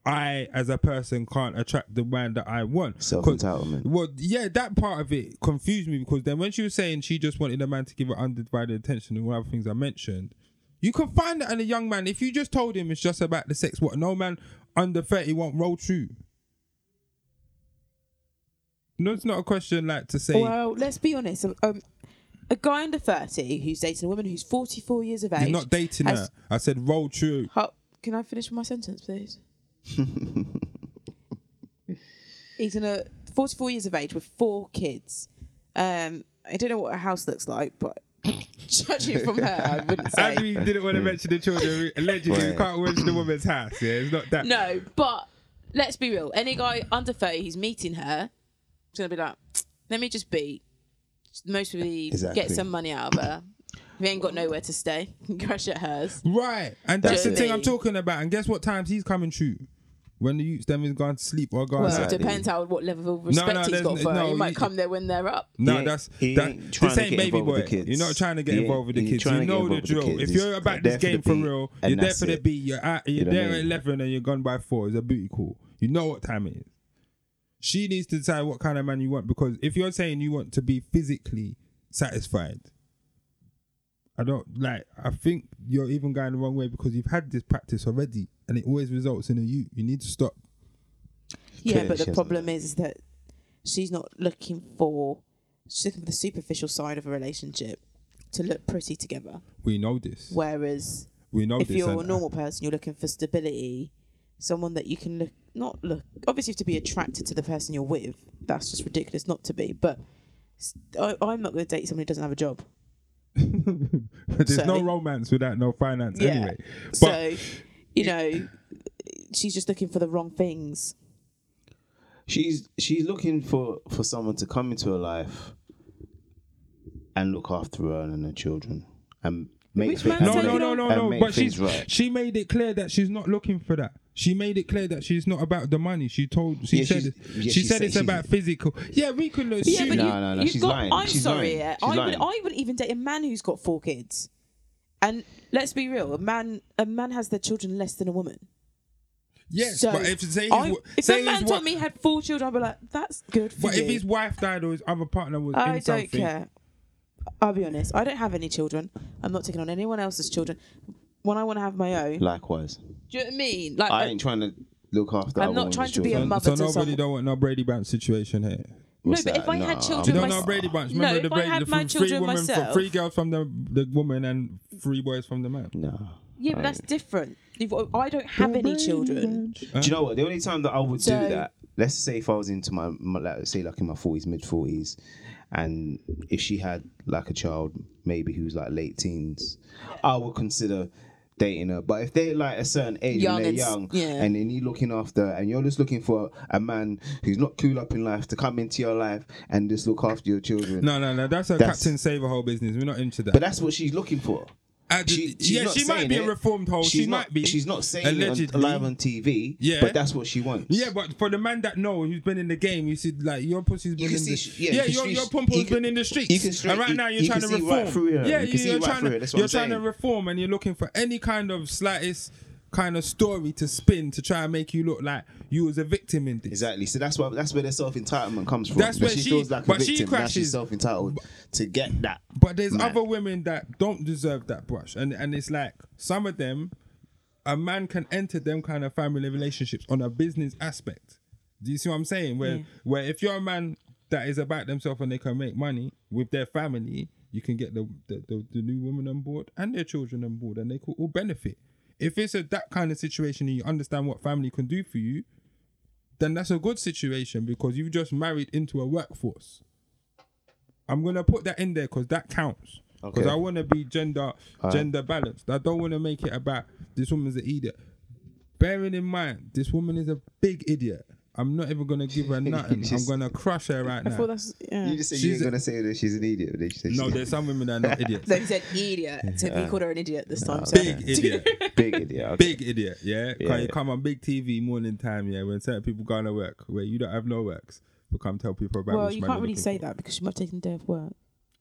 I, as a person, can't attract the man that I want. 'Cause- Self-entitlement. Well, yeah, that part of it confused me because then when she was saying she just wanted a man to give her undivided attention and all other things I mentioned, you can find that in a young man. If you just told him it's just about the sex, what no man under thirty won't roll true. No, it's not a question like to say. Well, let's be honest. Um, a guy under 30 who's dating a woman who's 44 years of age. You're not dating has- her. I said roll true. Ho- Can I finish my sentence, please? He's in a 44 years of age with four kids. Um, I don't know what a house looks like, but judging from her, I wouldn't say. Abby didn't want to mention the children. Allegedly, you can't mention the woman's house. Yeah, it's not that. No, but let's be real. Any guy under 30 who's meeting her is going to be like, let me just be. Most probably Exactly. get some money out of her. If he ain't got nowhere to stay, crash at hers. Right, and that's Do the thing know I'm what I mean? talking about. And guess what times he's coming true? When the youths them is gone to sleep or gone. Well, out. it depends how what level of respect no, he's there's got n- for her. no, he might you- come there when they're up. No, He that's he that. ain't trying This to ain't get baby involved with boy. the kids. You're not trying to get He involved with the kids. You know the involved the drill. If you're about this game for real, you're there for the it. beat. You're at, you're You know what there at eleven and you're gone by four. It's a booty call. You know what time it is. She needs to decide what kind of man you want because if you're saying you want to be physically satisfied, I don't like. I think you're even going the wrong way because you've had this practice already, and it always results in a you. You need to stop. Yeah, Clearly but she the hasn't problem done. is, is that she's not looking for she's looking for the superficial side of a relationship to look pretty together. We know this. Whereas We know if this. you're and- a normal person, you're looking for stability, someone that you can look not look obviously you have to be attracted to the person you're with. That's just ridiculous not to be. But s- I, am not going to date somebody who doesn't have a job. But there's no So- romance without no finance Yeah. anyway. But so you know, she's just looking for the wrong things. She's she's looking for for someone to come into her life and look after her and her children and make Which thi- man's and no, no, no, no, no. make But things she's right. she made it clear that she's not looking for that. She made it clear that she's not about the money. She told she Yeah, said yeah, she she said said it's about physical. Yeah, we could look. Yeah, shoot. but No, you, no, no, you've she's got, lying. I'm She's sorry, lying. yeah. She's I would. I wouldn't even date a man who's got four kids. And let's be real, a man, a man has their children less than a woman. yes, So but if say his, I, if say a man told wa- me he had four children, I'd be like, that's good for but you. if his wife died or his other partner was I in don't something, care. I'll be honest. I don't have any children. I'm not taking on anyone else's children. When I want to have my own, Likewise, do you know what I mean? Like, I uh, ain't trying to look after. I'm not trying to be a children. mother so to nobody someone. don't want no Brady Bunch situation here. No, What's but if that? I had Nah. children, You don't mys- know Brady Bunch. No, Remember if the I Brady, had the my three children women, myself, three girls from the the woman and three boys from the man. No. yeah, but that's different. You've- I don't have any children. Do you know what? The only time that I would So- do that, let's say if I was into my, my like, let's say like in my forties, mid forties, and if she had like a child, maybe who's like late teens, I would consider dating her. But if they're like a certain age Young when they're and s- young, yeah. and they you're looking after, and you're just looking for a man who's not cool up in life to come into your life and just look after your children. No, no, no. That's a That's- Captain Save a whole business. We're not into that. But that's what she's looking for. She- yeah, she might be a reformed hoe. She's She not, might be. She's not saying it on, live on TV. Yeah. but that's what she wants. Yeah, but for the man that know who's been in the game, you see, like your pussy's been can in see the she- yeah, yeah, you your your pumper's been in the streets. you can straight- and right now you're you trying to reform. right. Yeah, You can see you're right trying to her. That's what you're trying to reform, and you're looking for any kind of slightest kind of story to spin to try and make you look like you was a victim in this. Exactly. So that's why that's where the self entitlement comes from. That's where she, she- feels like a but she victim. Now crashes- she's self entitled to get that. But there's Man. other women that don't deserve that brush, and and it's like some of them, a man can enter them kind of family relationships on a business aspect. Do you see what I'm saying? Where mm. where if you're a man that is about themselves and they can make money with their family, you can get the the, the, the new woman on board and their children on board, and they could all benefit. If it's a that kind of situation and you understand what family can do for you, then that's a good situation because you've just married into a workforce. I'm gonna put that in there because that counts. Because Okay. I want to be gender gender balanced. I don't want to make it about this woman's an idiot. Bearing in mind, this woman is a big idiot. I'm not even gonna give her nothing. I'm gonna crush her right I thought now. that's yeah. You just said She's you ain't a- gonna say that she's an idiot. but then she said No, she's there's some women that are not idiots. So he said idiot. So he called her an idiot this time. so- Big idiot. a big idiot. Okay. Big idiot, yeah. Yeah, Can you yeah. come on big TV morning time, yeah, when certain people going to work, where you don't have no works, to come tell people about Well, which you man can't you're really looking say for. that because she might have taken a day off work.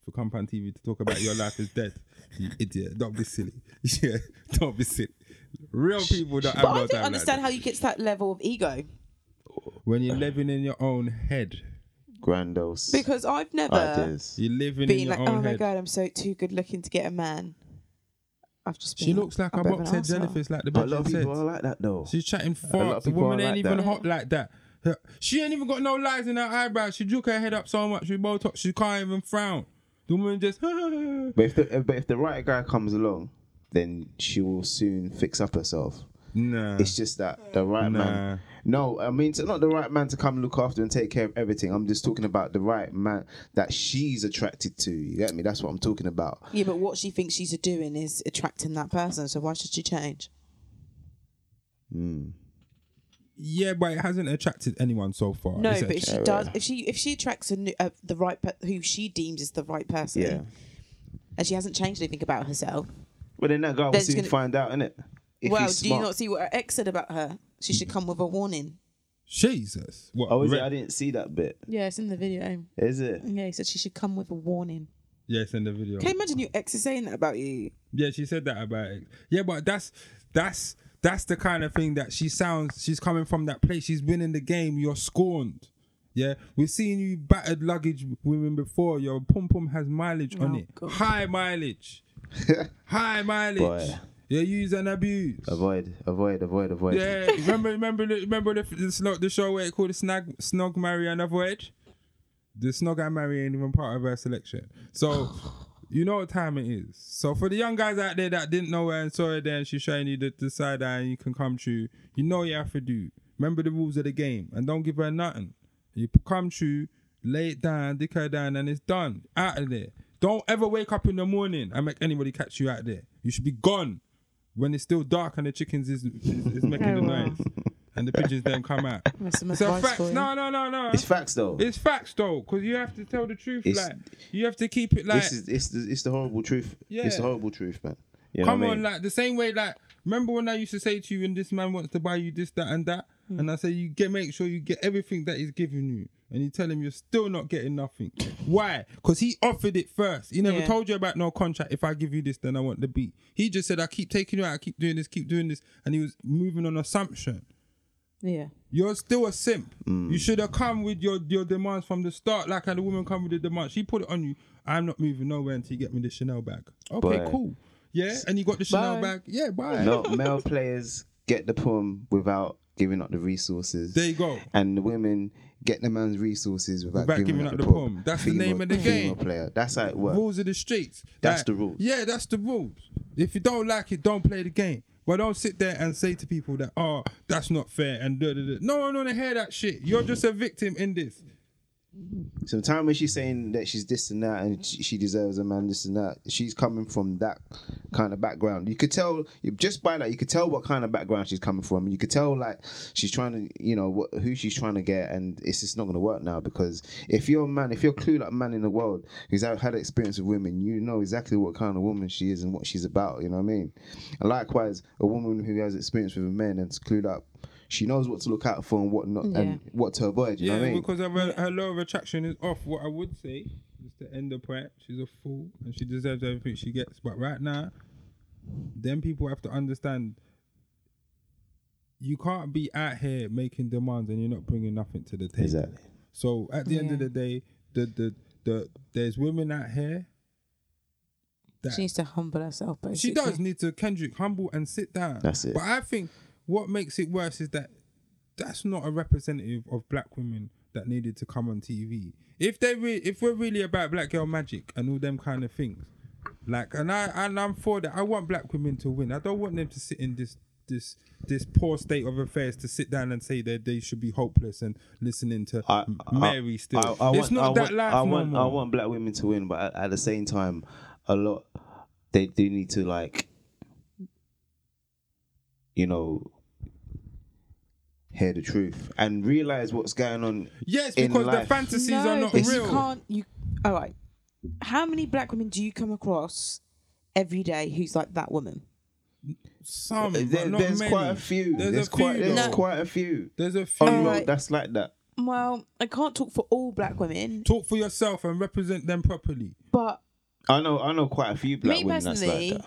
For come on TV to talk about your life is dead. You idiot. Don't be silly. Yeah, don't be silly. Real people don't have But no I don't time understand like how you get to that level of ego that. When you're living in your own head, Grandos. because I've never ideas. you're living in been your like, oh own oh my head. god, I'm so too good looking to get a man. I've just been She looks like I'm a bit of box an head arsehole. jellyfish, like the A lot bitch of said. people are like that though. She's chatting lot of fast. The people woman are ain't like even that. hot like that. Her- She ain't even got no lines in her eyebrows. She drook her head up so much with Botox, she can't even frown. The woman just. But if the but if the right guy comes along, then she will soon fix up herself. Nah. It's just that the right Nah. man. No, I mean it's not the right man to come look after and take care of everything. I'm just talking about the right man that she's attracted to. You get me? That's what I'm talking about. Yeah, but what she thinks she's doing is attracting that person. So why should she change? Yeah, but it hasn't attracted anyone so far. No, but if she does, if she if she attracts a new, uh, the right pe- who she deems is the right person, Yeah. and she hasn't changed anything about herself. But then that guy will Then soon gonna- find out, innit? If well, he's do you not see what her ex said about her? She should come with a warning. Jesus. What? Oh, is Re- it? I didn't see that bit. Yeah, it's in the video. Is it? Yeah, he said she should come with a warning. Yeah, it's in the video. Can you imagine your ex is saying that about you? Yeah, she said that about it. Yeah, but that's that's that's the kind of thing that she sounds. She's coming from that place. She's been in the game. You're scorned. Yeah, we've seen you battered luggage women before. Your pum pum has mileage oh, on Oh, it, God. high mileage, high mileage. Boy. You use and abuse. Avoid, avoid, avoid, avoid. Yeah, remember, remember, the, remember the the, the show where it called the snag, snog, marry and avoid. The snog and marry ain't even part of her selection. So, you know what time it is. So for the young guys out there that didn't know her and saw her there, and she's showing you the, the side eye and you can come true. You know what you have to do. Remember the rules of the game and don't give her nothing. You come true, lay it down, dick her down, and it's done. Out of there. Don't ever wake up in the morning and make anybody catch you out there. You should be gone when it's still dark and the chickens is is, is making Oh, the wow. noise and the pigeons then come out. That's some It's a advice fact. for you. No, no, no, no. It's facts though. It's facts though, because you have to tell the truth. It's- like you have to keep it like. this is it's the, it's the horrible truth. It's the horrible truth, man. You know Come what I on, mean? like the same way. Like remember when I used to say to you, "And this man wants to buy you this, that, and that," Hmm. and I say, "You get make sure you get everything that he's giving you." And you tell him you're still not getting nothing. Why? Because he offered it first. He never Yeah. told you about no contract. If I give you this, then I want the beat. He just said, "I keep taking you out. I keep doing this. Keep doing this," and he was moving on assumption. Yeah. You're still a simp. Mm. You should have come with your, your demands from the start, like how the woman come with the demand. She put it on you. I'm not moving nowhere until you get me the Chanel bag. Okay, Boy. cool. Yeah, and you got the Chanel Bye. bag. Yeah, bye. No, male players get the pum without giving up the resources. There you go. and the women get the man's resources without, Without giving, giving up, up the, pum. That's the name of the female game. player. That's how it works. Rules of the streets. That's Like, the rules. Yeah, that's the rules. If you don't like it, don't play the game. But don't sit there and say to people that, oh, that's not fair and da da da. No one wanna hear that shit. You're just a victim in this. Sometimes when she's saying that she's this and that and she, deserves a man this and that, she's coming from that kind of background. You could tell just by that you could tell what kind of background she's coming from. You could tell like she's trying to you know what, who she's trying to get, and it's just not going to work now because if you're a man, if you're a clued up man in the world who's had experience with women, you know exactly what kind of woman she is and what she's about. You know what I mean? And likewise, a woman who has experience with men and's clued up. She knows what to look out for and what not, and what to avoid. You yeah, know what I mean? because of her, her law of attraction is off. What I would say is to end the point. She's a fool and she deserves everything she gets. But right now, then people have to understand you can't be out here making demands and you're not bringing nothing to the table. Exactly. So at the end of the day, the the the there's women out here. That She needs to humble herself. Basically. she does need to Kendrick humble and sit down. That's it. But I think what makes it worse is that that's not a representative of black women that needed to come on TV. If they re- if we're really about black girl magic and all them kind of things, like and I and I'm for that. I want black women to win. I don't want them to sit in this this this poor state of affairs to sit down and say that they should be hopeless and listening to I, I- Mary still. I, I it's want, not I that want, life I want. I want black women to win, but at, at the same time, a lot they do need to like, you know, hear the truth and realize what's going on. yes, in because the fantasies no, are not real. you can't. You all right? How many black women do you come across every day who's like that woman? Some, There- but not there's many. quite a few. There's, There's, a quite, few. there's though. No. quite a few. There's a oh, few. On Alright. road that's like that. Well, I can't talk for all black women, Talk for yourself and represent them properly. but I know, I know quite a few black Me women that's like that.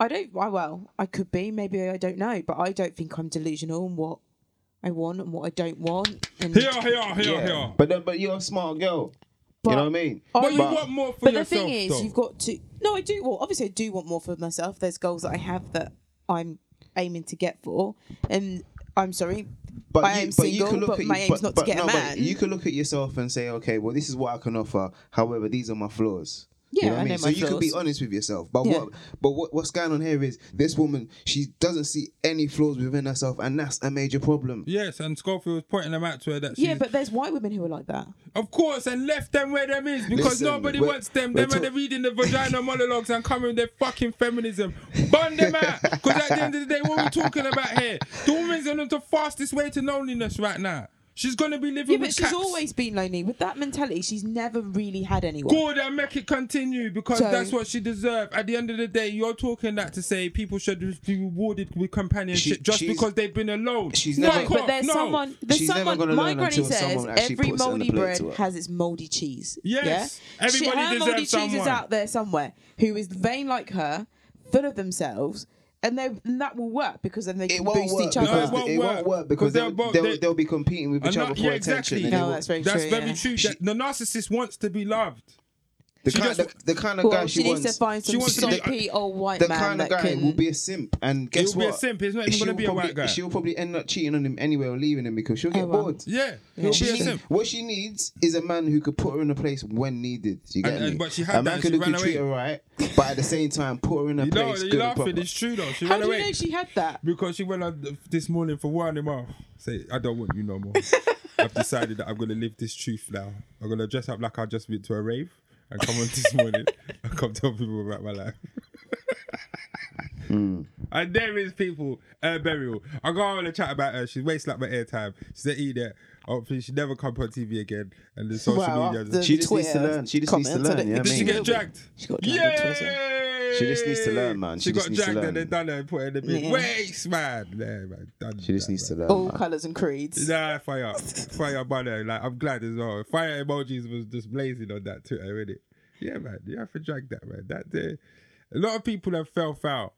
I don't. I, well, I could be. Maybe I don't know. But I don't think I'm delusional in what I want and what I don't want. And Here, here, here, Yeah, here. but then, but you're a smart girl. But you know what I mean? I- But you But- want more for but the thing is, though. you've got to. No, I do. Well, obviously, I do want more for myself. There's goals that I have that I'm aiming to get for, and I'm sorry, But I you, am but single, you can look but at my you- aim's but- not to get a no, but man. You can look at yourself and say, okay, well, this is what I can offer. However, these are my flaws. Yeah, you know I I mean. know so my you can be honest with yourself. But Yeah. what, but what, what's going on here is this woman. She doesn't see any flaws within herself, and that's a major problem. Yes, and Schofield was pointing them out to her that she's, yeah, but there's white women who are like that. of course, and left them where them is because Listen, nobody wants them. we're Them when reading the vagina monologues and coming with their fucking feminism. Burn them out. Because at the end of the day, what we're talking about here, the woman's on the fastest way to loneliness right now. She's gonna be living Yeah, with but she's cats. always been lonely. With that mentality, she's never really had anyone. Good and make it continue because So- that's what she deserves. At the end of the day, you're talking that to say people should be rewarded with companionship She- just she's- because they've been alone. she's No, never- Fuck but off, there's no. someone. There's She's never someone. gonna My learn granny until says someone actually every puts it on the moldy plate bread to her. has its moldy cheese. Yes, yeah? everybody she, her deserves moldy cheese is someone. out there somewhere who is vain like her, full of themselves, and, they and that will work because then they It can boost work each because other. No, it won't it won't work. work because Because they're they'll, both- they'll, they- they'll be competing with each And other not- for yeah, attention. exactly. No, that's very That's true. very yeah. true. that the narcissist wants to be loved. The she kind, just- the, the kind of guy Well, she, she needs wants. to find she some wants to be- soppy old white the man kind of guy can. will be a simp, and guess what he will be a simp. He's not even gonna be a white guy. She'll probably end up cheating on him anyway or leaving him because she'll oh, get Oh, wow. bored. Yeah, he'll She be a needs- simp. what she needs is a man who could put her in a place when needed. You get And- and- me? but she had a man and could, she who could treat her right, but at the same time put her in a You know, place. you're and laughing. It's true though. She How ran do you know she had that? because she went on this morning for one him off. Say, I don't want you no more. I've decided that I'm gonna live this truth now. I'm gonna dress up like I just went to a rave and come on this morning and come tell people about my life. Hmm. And there is people, uh, burial. I go on and chat about her. She's wasting like my airtime. She's an idiot. Hopefully, she never come on TV again. And the social Well, media. She just needs to learn. She just needs to learn, don't yeah, think I Did she get dragged? She got dragged on Twitter. Yay! She just needs to learn, man. She, She got just needs to dragged learn. and then done her and put her in the big Yeah. waste, man. Yeah, man. Done She just that, needs to man. learn. All man. colours and creeds. Nah, fire, fire, brother. Like I'm glad as well. Fire emojis was just blazing on that Twitter, innit? Yeah, man. You have to drag that, man. That day, A lot of people have fell foul.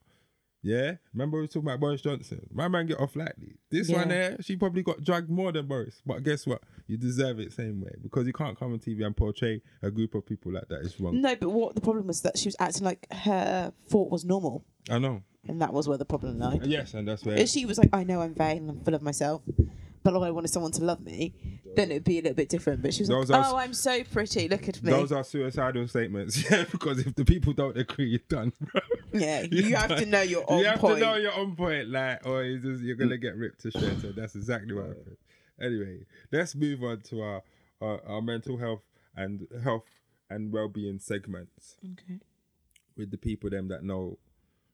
Yeah, remember we were talking about Boris Johnson. My man get off lightly. This one there, she probably got dragged more than Boris. But guess what? You deserve it same way because you can't come on TV and portray a group of people like that. It's wrong. No, but what the problem was that she was acting like her thought was normal, I know. and that was where the problem lay. Uh, yes, and that's where. If she was like, I know I'm vain, I'm full of myself, but I wanted someone to love me, then it'd be a little bit different. But she was Those like, are- oh, I'm so pretty, look at me. Those are suicidal statements. Yeah, because if the people don't agree, you're done. Bro. yeah, You're you have done. to know your own you have point. to know you're on point, like, oh, or it's just, you're gonna get ripped to shreds. So that's exactly what happened. Anyway, let's move on to our our, our mental health and health and well-being segments okay. with the people them that know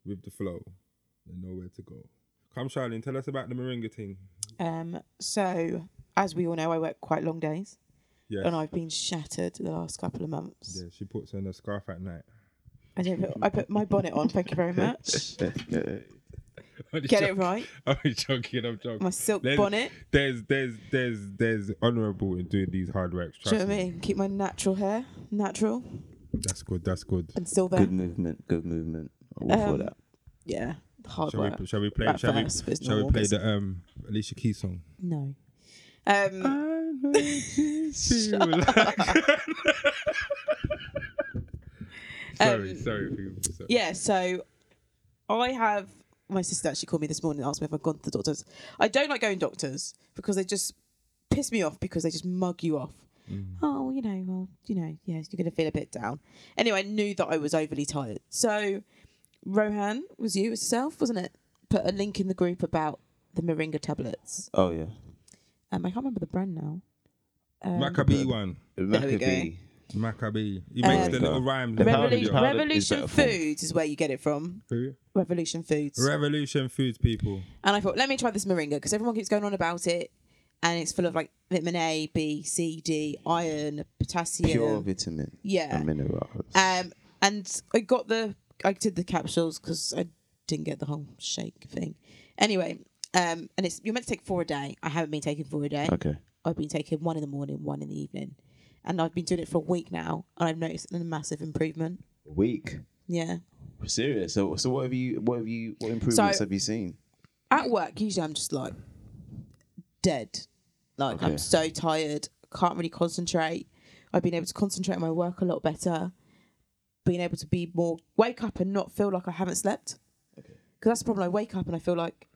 with the flow and know where to go. Come, Charlene, tell us about the Moringa thing. Um, so as we all know, I work quite long days, Yes. and I've been shattered the last couple of months. Yeah, she puts on a scarf at night. I don't put, I put my bonnet on. Thank you very much. Get it right. I'm joking. I'm joking. My silk There's- bonnet. There's there's there's there's honourable in doing these hard works. Do you know what I mean? Keep my natural hair natural That's good. That's good. and still there. Good movement. Good movement. All for Um, that. Yeah. hard Shall work. we, shall we play? at Shall we? first, but Shall we play but the um Alicia Keys song? No. Um, sorry, Um, sorry, people. Sorry. yeah, so I have my sister actually called me this morning and asked me if I've gone to the doctors. I don't like going to doctors because they just piss me off because they just mug you off. Oh, you know, well, you know, yes, you're going to feel a bit down. Anyway, I knew that I was overly tired. So Rohan was you yourself, wasn't it? Put a link in the group about the Moringa tablets. Oh yeah. Um, I can't remember the brand now. Um, Macka B one. There we go. Macka B. Maccabee. He Um, makes the little rhymes. The and powder- Revolution, powder is Revolution better form. Foods is where you get it from. Who? Revolution Foods. Revolution Foods people. And I thought, let me try this moringa because everyone keeps going on about it, and it's full of like vitamin A, B, C, D, iron, potassium. Pure vitamin Yeah. and minerals. Um, and I got the, I did the capsules because I didn't get the whole shake thing. Anyway, um, and it's you're meant to take four a day. I haven't been taking four a day. okay. I've been taking one in the morning, one in the evening, and I've been doing it for a week now, and I've noticed a massive improvement. Week. Yeah. Serious. So so what have you what have you what improvements So- have you seen? at work, usually I'm just like dead. Like Okay. I'm so tired, can't really concentrate. I've been able to concentrate on my work a lot better. Being able to be more wake up and not feel like I haven't slept. Because that's the problem. I wake up and I feel like,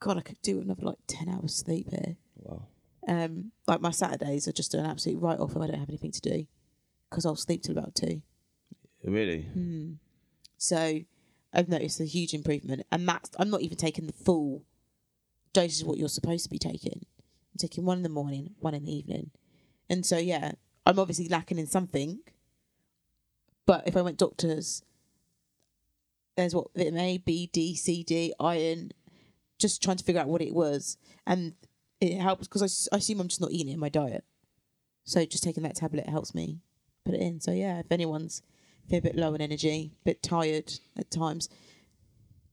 God, I could do another like ten hours sleep here. Wow. Um, like my Saturdays are just an absolute write off if I don't have anything to do, because I'll sleep till about two. Really? Hmm. So I've noticed a huge improvement, and that's I'm not even taking the full dose of what you're supposed to be taking. I'm taking one in the morning, one in the evening, and so yeah, I'm obviously lacking in something. But if I went doctors, there's what vitamin A, B, D, C, D, iron. Just trying to figure out what it was, and it helps because I, I assume I'm just not eating it in my diet. So just taking that tablet helps me put it in. So yeah, if anyone's feel a bit low in energy, a bit tired at times,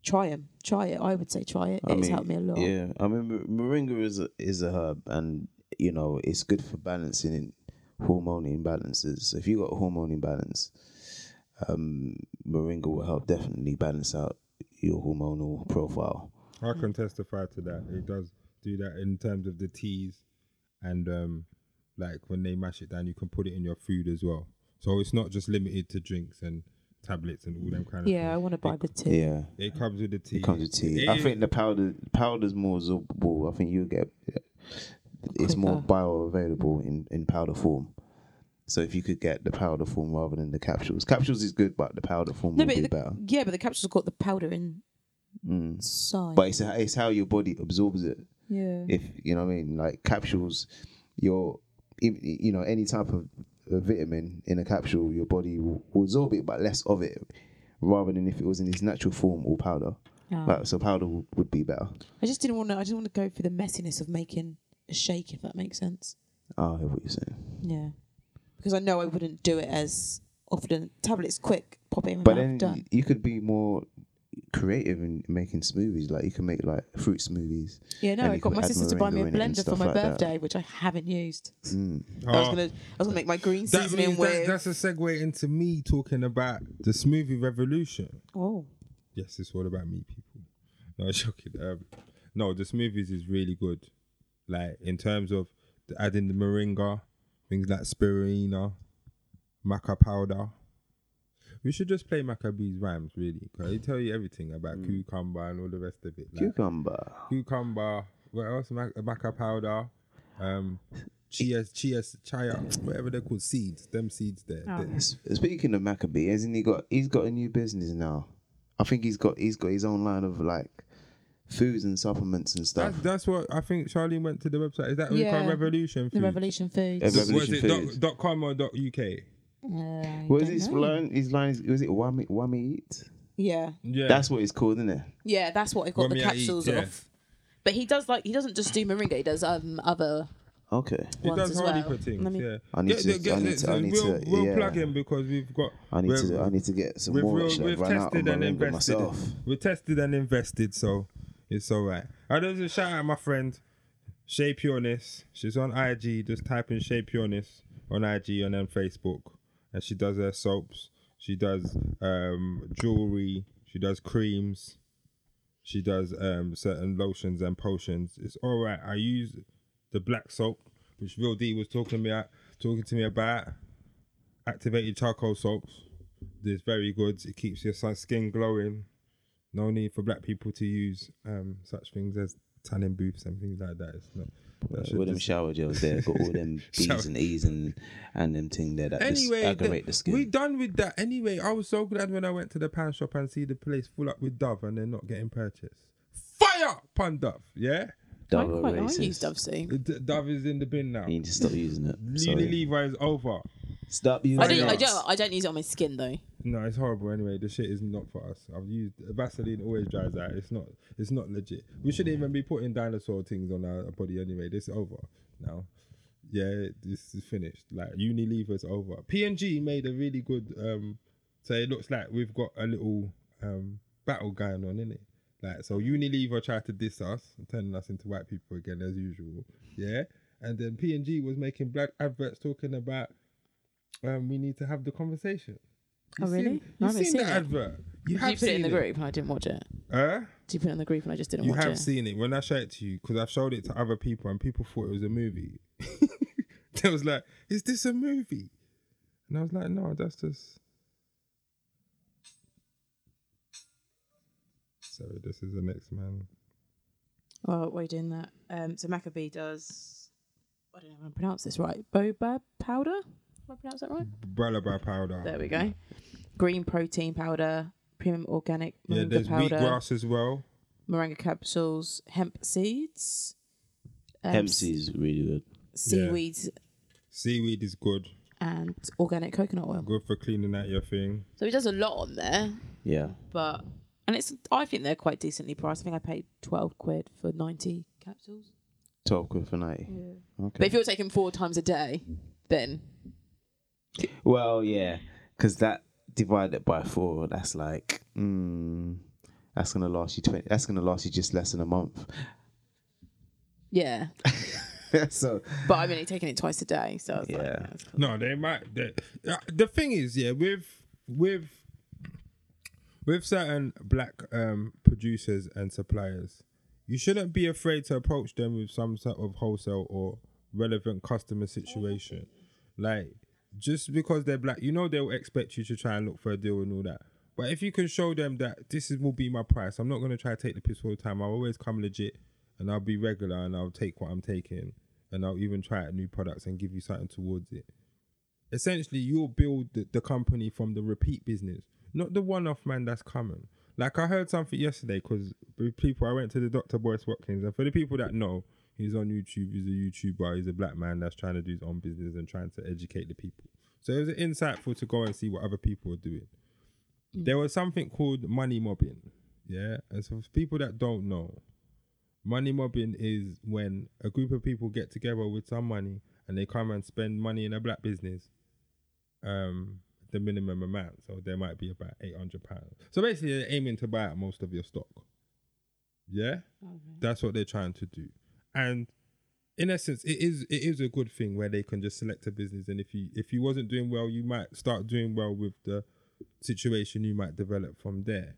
try them. Try it. I would say try it. I It's mean, helped me a lot. Yeah, I mean, moringa is a, is a herb, and you know it's good for balancing in hormone imbalances. So if you got a hormone imbalance, um, moringa will help definitely balance out your hormonal profile. I can testify to that. It does do that in terms of the teas and um like when they mash it down you can put it in your food as well. So it's not just limited to drinks and tablets and all them kind of Yeah, I want to buy the tea. Yeah, It comes with the tea. it comes with tea. I It- think the powder powder's more absorbable. I think you get it's more Quicker. bioavailable in in powder form. So if you could get the powder form rather than the capsules, capsules is good, but the powder form No, would be the, better. yeah, but the capsule's got the powder inside. Mm. But it's it's how your body absorbs it. Yeah. If you know what I mean, like capsules, your you know any type of vitamin in a capsule, your body will, will absorb it, but less of it, rather than if it was in its natural form or powder. Ah. Like, so powder would, would be better. I just didn't want to. I didn't want to go through the messiness of making a shake, if that makes sense. Oh, I hear what you're saying. Yeah, because I know I wouldn't do it as often. Tablets, quick, pop it in But then done. you could be more creative in making smoothies. Like you can make like fruit smoothies. Yeah, no, I got my sister to buy me a moringa in it and blender for my like that. birthday, which I haven't used. Mm. I was Oh, gonna, I was gonna make my green that seasoning means with. that's a segue into me talking about the smoothie revolution. oh, Yes, it's all about me, people. No, joking. Um, no, the smoothies is really good. Like in terms of the, adding the moringa, things like spirulina, maca powder. We should just play Macka B's rhymes, really, because they tell you everything about Mm. cucumber and all the rest of it. Like, Cucumber. cucumber, what else? Mac- maca powder, um, chia, chia, chia, whatever they're called, seeds. Them seeds there. Oh. They- S- Speaking of Macka B, hasn't he got? He's got a new business now. I think he's got he's got his own line of like foods and supplements and stuff. That's, that's what I think Charlene went to the website. Is that what you call Yeah. Revolution? the Foods? Revolution Foods. Ev- Was Revolution it Foods. dot, dot com or dot uk? Uh, what is don't his know. line? His line is, was it Wami Wami Eat? Yeah, Yeah, That's what it's called, isn't it? yeah, that's what I got What the me eat, capsules yeah. of. But he does like he doesn't just do moringa. He does um other Okay. He ones does as hardly well. things. Let me- yeah, I need to- I need to- I need we'll, to- we'll yeah. plug in because we've got. I need to I need to get some We've, more. real- Actually, I've we've run out tested and invested. myself. We tested and invested, so it's all right. I just a shout out my friend Shay Pureness. She's on IG. Just type in Shay Pureness on IG and then Facebook, and she does her soaps. She does um, jewelry. She does creams. She does um certain lotions and potions. It's all right. I use the black soap, which Real D was talking to me at, talking to me about. Activated charcoal soaps. It's very good. It keeps your skin glowing. No need for black people to use um such things as tanning booths and things like that. It's not. That should with them shower gels there, got all them Shower- B's and E's and and them thing there that Anyway, just aggravate the- the skin. we done with that. Anyway, I was so glad when I went to the pan shop and see the place full up with Dove and they're not getting purchased. Fire up on Dove, yeah. I Dove are quite like racist. use Dove soon. D- Dove is in the bin now. You need to stop using it. Sorry. Unilever is over. Stop using I don't, I don't. I don't use it on my skin though. No, it's horrible. Anyway, the shit is not for us. I've used Vaseline. Always dries out. It's not. It's not legit. We shouldn't even be putting dinosaur things on our body anyway. This is over now. Yeah, this is finished. Like Unilever's over. P&G made a really good. um So it looks like we've got a little um battle going on, in it. Like so, Unilever tried to diss us, turning us into white people again as usual. Yeah, and then P&G was making black adverts talking about um we need to have the conversation. Oh, really? Seen, I you haven't seen, seen the it. advert? You Did have you put it in the group and I didn't watch it? Huh? Did you put it in the group and I just didn't You watch have it? seen it. When I showed it to you, because I've showed it to other people and people thought it was a movie. they was like, is this a movie? And I was like, no, that's just. Sorry, this is the next man. Well, while you're doing that, um, so Macka B does. I don't know if I'm pronounce this right. Boba powder. Have I pronounced that right? Bralaba powder. There we go. Green protein powder, premium organic yeah, there's powder, wheatgrass as well. moringa capsules, hemp seeds, um, Hemp seeds really good. seaweeds, Seaweed is good. and organic coconut oil. Good for cleaning out your thing. So he does a lot on there, Yeah. but and it's I think they're quite decently priced. I think I paid twelve quid for ninety capsules. Twelve quid for ninety. But Okay. if you're taking four times a day, then Well, yeah, because that divided by four, that's like, mm, that's gonna last you twenty. That's gonna last you just less than a month. yeah. so But I'm only taking it twice a day, so I was like, Yeah. yeah, cool. No, they might. They, uh, the thing is, yeah, with with with certain black um, producers and suppliers, you shouldn't be afraid to approach them with some sort of wholesale or relevant customer situation. Like, just because they're black, you know they'll expect you to try and look for a deal and all that. But if you can show them that this is will be my price, I'm not gonna try to take the piss all the time. I'll always come legit, and I'll be regular, and I'll take what I'm taking, and I'll even try out new products and give you something towards it essentially you'll build the, the company from the repeat business, not the one-off man that's coming. Like I heard something yesterday because people I went to the Dr. Boyce Watkins, and for the people that know, he's on YouTube. He's a YouTuber. He's a black man that's trying to do his own business and trying to educate the people. So it was insightful to go and see what other people are doing. There was something called money mobbing, yeah. And so for people that don't know, money mobbing is when a group of people get together with some money and they come and spend money in a black business um the minimum amount so there might be about 800 pounds so basically they're aiming to buy out most of your stock yeah that's what they're trying to do and in essence it is it is a good thing where they can just select a business. And if you if you wasn't doing well you might start doing well with the situation you might develop from there.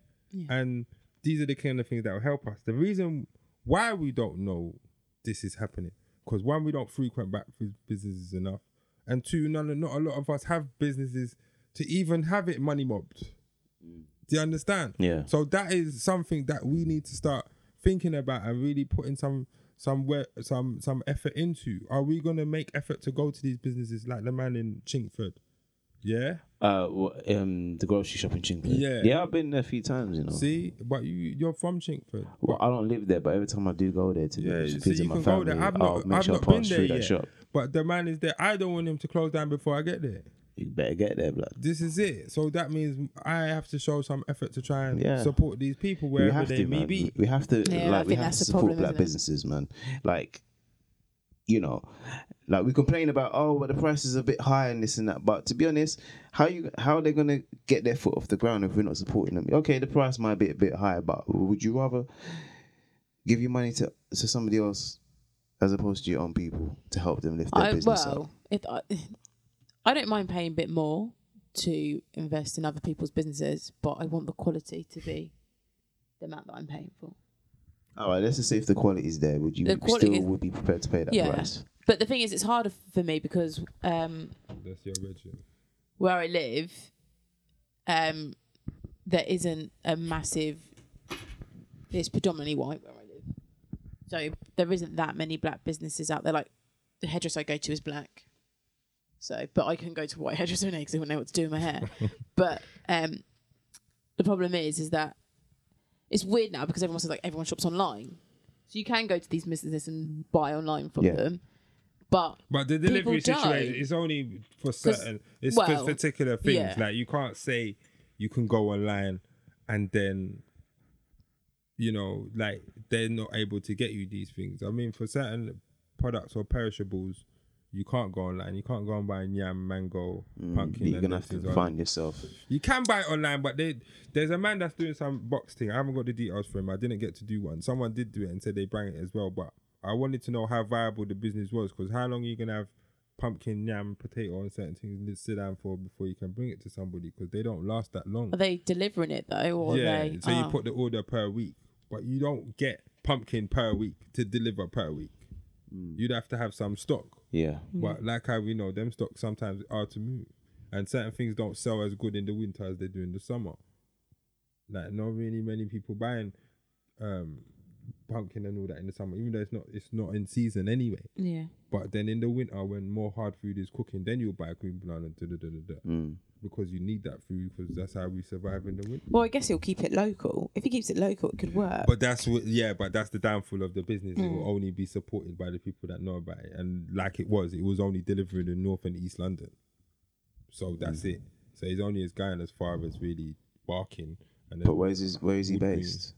And these are the kind of things that will help us. The reason why we don't know this is happening because one we don't frequent back businesses enough. And two none not a lot of us have businesses to even have it money mobbed. Do you understand? Yeah. so that is something that we need to start thinking about and really putting some some where some some effort into are we going to make effort to go to these businesses like the man in Chingford yeah uh, wha- um, the grocery shop in Chingford. Yeah. yeah, I've been there a few times. You know. see but you you're from Chingford Well, I don't live there, but every time I do go there to Yeah, visit see, you my can go family, there. I've not, I've sure not been there yet. that shop. But the man is there. I don't want him to close down before I get there. You better get there, blood. This is it. So that means I have to show some effort to try and Yeah. support these people we wherever have they to, may man. be. We have to, Yeah, I like, we think have that's to support problem, black businesses, man. Like, you know, like we complain about, oh, but the price is a bit high and this and that. But to be honest, how you how are they gonna get their foot off the ground if we're not supporting them? Okay, the price might be a bit high, but would you rather give your money to to somebody else as opposed to your own people to help them lift their I, business up? well, if I, I don't mind paying a bit more to invest in other people's businesses, but I want the quality to be the amount that I'm paying for. All right, let's just see if the quality is there, would you The quality still is- would be prepared to pay that Yeah. price? But the thing is, it's harder for me because um, That's your original. where I live, um, there isn't a massive. It's predominantly white where I live, so there isn't that many black businesses out there. Like the hairdresser I go to is black, so but I can go to a white hairdresser because they wouldn't know what to do with my hair. but um, the problem is, is that it's weird now because everyone says like everyone shops online, so you can go to these businesses and buy online from Yeah. them. But But the delivery situation don't. is only for certain. It's well, for particular things. yeah. Like you can't say you can go online and then, you know, like they're not able to get you these things. I mean, for certain products or perishables, you can't go online. You can't go and buy yam, mango, pumpkin. Mm, You're gonna have to is find yourself. You can buy it online, but they, there's a man that's doing some box thing. I haven't got the details for him. I didn't get to do one. Someone did do it and said they bring it as well. But I wanted to know how viable the business was because how long are you gonna have pumpkin, yam, potato, and certain things to sit down for before you can bring it to somebody because they don't last that long. are they delivering it though, or yeah, are they? so you oh. put the order per week, but you don't get pumpkin per week to deliver per week. You'd have to have some stock. Yeah. But like how we know, them stocks sometimes are to move, and certain things don't sell as good in the winter as they do in the summer. Like not really many people buying um, pumpkin and all that in the summer, even though it's not it's not in season anyway. yeah. But then in the winter, when more hard food is cooking, then you'll buy green banana da, da, da, da, da, Mm. Because you need that food because that's how we survive in the winter. Well, I guess he'll keep it local. If he keeps it local, it could work. But that's what, yeah, but that's the downfall of the business. It Mm. will only be supported by the people that know about it. And like it was, it was only delivering in North and East London. So that's Mm. it. So he's only as going as far as really barking. And But where is his, where is he based?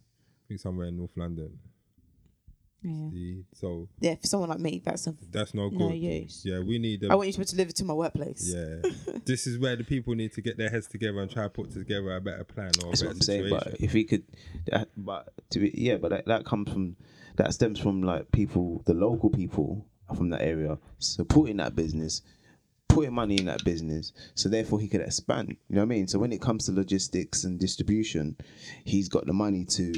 I think somewhere in North London. Yeah. See? So yeah, for someone like me, that's a, that's no good. no use. Yeah, we need Them. I want you to be to deliver to my workplace. Yeah, this is where the people need to get their heads together and try to put together a better plan or a better what I'm saying. situation. But if he could, that, but to be, yeah, but that, that comes from that stems from like people, the local people from that area supporting that business, putting money in that business, so therefore he could expand. You know what I mean? So when it comes to logistics and distribution, he's got the money to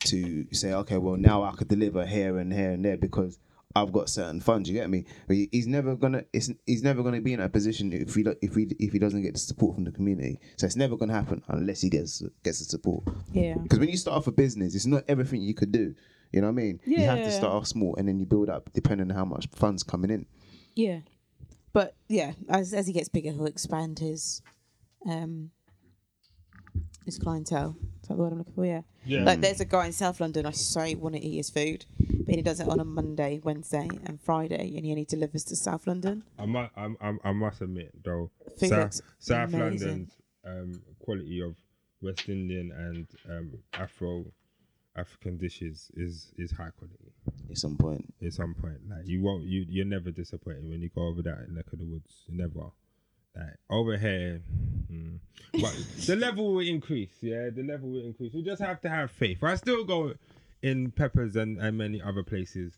to say, okay, well now I could deliver here and here and there because. I've got certain funds. You get me? But he's never gonna. It's, he's never gonna be in a position if he if he if he doesn't get the support from the community. So it's never gonna happen unless he gets gets the support. Yeah. Because when you start off a business, it's not everything you could do. You know what I mean? Yeah. You have to start off small and then you build up depending on how much funds coming in. Yeah. But yeah, as as he gets bigger, he'll expand his um his clientele. Is that the word I'm looking for? Yeah. Yeah. Like there's a guy in South London. I so want to eat his food, but he does it on a Monday, Wednesday, and Friday, and he only delivers to South London. I must, I, I, I must admit though, Think South, that's South amazing. London's um, quality of West Indian and um, Afro African dishes is is high quality. At some point, At some point, like you won't, you you're never disappointed when you go over that neck of the woods. You never. Like over here, mm. but the level will increase. Yeah, the level will increase. We just have to have faith. I still go in Peppers and, and many other places,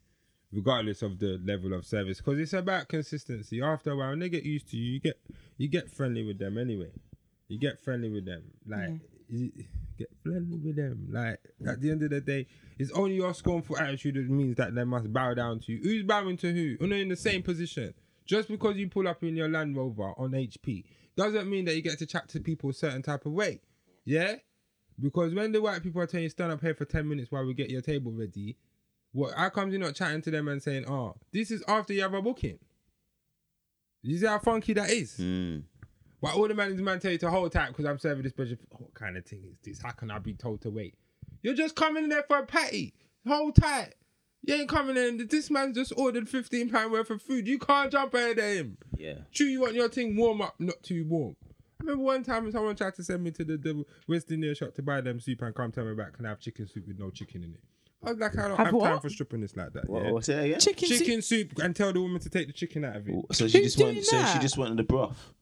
regardless of the level of service, because it's about consistency. After a while, when they get used to you, you get you get friendly with them anyway. You get friendly with them, like you get friendly with them. Like at the end of the day, it's only your scornful attitude that means that they must bow down to you. Who's bowing to who? You're in the same position. Just because you pull up in your Land Rover on HP doesn't mean that you get to chat to people a certain type of way. Yeah? Because when the white people are telling you stand up here for 10 minutes while we get your table ready, what how comes you're not chatting to them and saying, oh, this is after you have a booking? You see how funky that is? mm. But all the man is man tell you to hold tight because I'm serving this special. What kind of thing is this? How can I be told to wait? You're just coming in there for a patty. Hold tight. You ain't coming in. This man's just ordered fifteen pound worth of food. You can't jump ahead of him. yeah, True, you want your thing warm up, not too warm. I remember one time someone tried to send me to the, the West Indian shop to buy them soup and come tell me back, can I have chicken soup with no chicken in it? I was like, I don't Have have, time what? for strippiness like that. what, yeah? what's it again? Chicken, soup. Chicken soup and tell the woman to take the chicken out of it. So she Who's just wanted. doing So she that? just wanted the broth.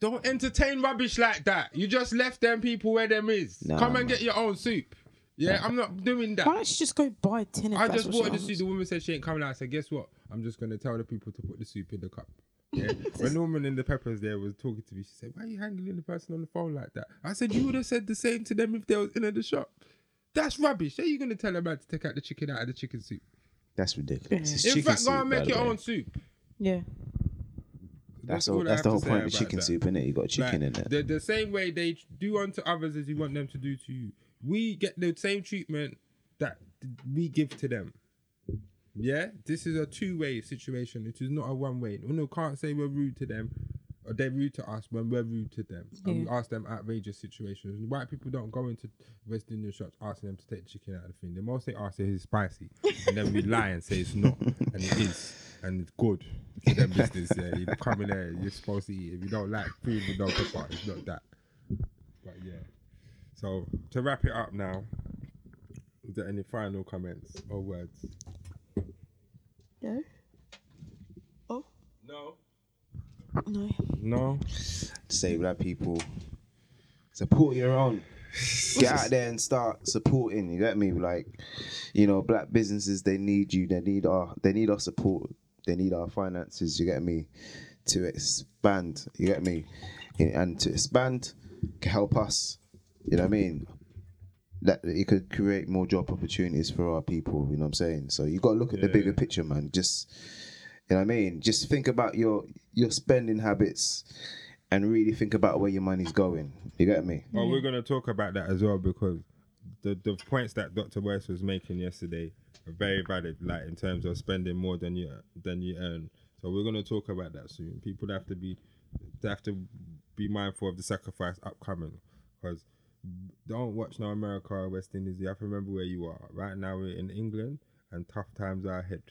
Don't entertain rubbish like that. You just left them people where them is. Nah, Come and man. get your own soup. Yeah, I'm not doing that. Why don't you just go buy a tin? If I that's just what she wanted to see wants? the woman said she ain't coming out. I said, guess what? I'm just gonna tell the people to put the soup in the cup. Yeah. when Norman in the peppers there was talking to me, she said, "Why are you handling the person on the phone like that?" I said, "You would have said the same to them if they was in the shop." That's rubbish. How you gonna tell a man to take out the chicken out of the chicken soup? That's ridiculous. It's In chicken fact, go soup, and by make the your way. own soup. Yeah. That's, all all. I That's have the to whole say point of about chicken that. soup, innit? You got chicken Like, in it. The, the same way they do unto others as you want them to do to you. We get the same treatment that we give to them. Yeah, this is a two-way situation. It is not a one-way. No, no, can't say we're rude to them, or they're rude to us when we're rude to them. And we ask them outrageous situations. White people don't go into West Indian shops asking them to take the chicken out of the thing. They mostly ask if it's spicy, and then we lie and say it's not, and it is, and it's good for them business. Yeah, you come in there, you're supposed to eat. If you don't like food with no pepper, it's not that. But yeah. So to wrap it up now, is there any final comments or words? No. Oh No. no. No. Say black people, support your own. Get out there and start supporting. You get me? Like, you know, black businesses they need you. They need our they need our support. They need our finances. You get me? To expand. You get me? And to expand can help us. You know what I mean? That it could create more job opportunities for our people. You know what I'm saying? So you got to look at the Yeah. bigger picture, man. Just you know what I mean? Just think about your your spending habits and really think about where your money's going. You get me? Well, we're going to talk about that as well because the the points that Dr. West was making yesterday are very valid. Like in terms of spending more than you than you earn. So we're going to talk about that soon. People have to be they have to be mindful of the sacrifice upcoming because don't watch no America or West Indies. You have to remember where you are. Right now we're in England and tough times are ahead.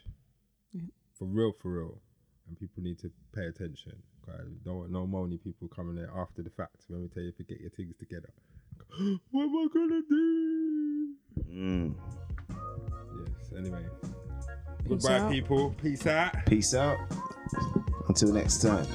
For real, for real. And people need to pay attention. 'Cause we don't want no money people coming there after the fact when we tell you to get your things together. what am I gonna do? Mm. Yes, anyway. Peace Goodbye out. people. Peace out. Peace out. Until next time.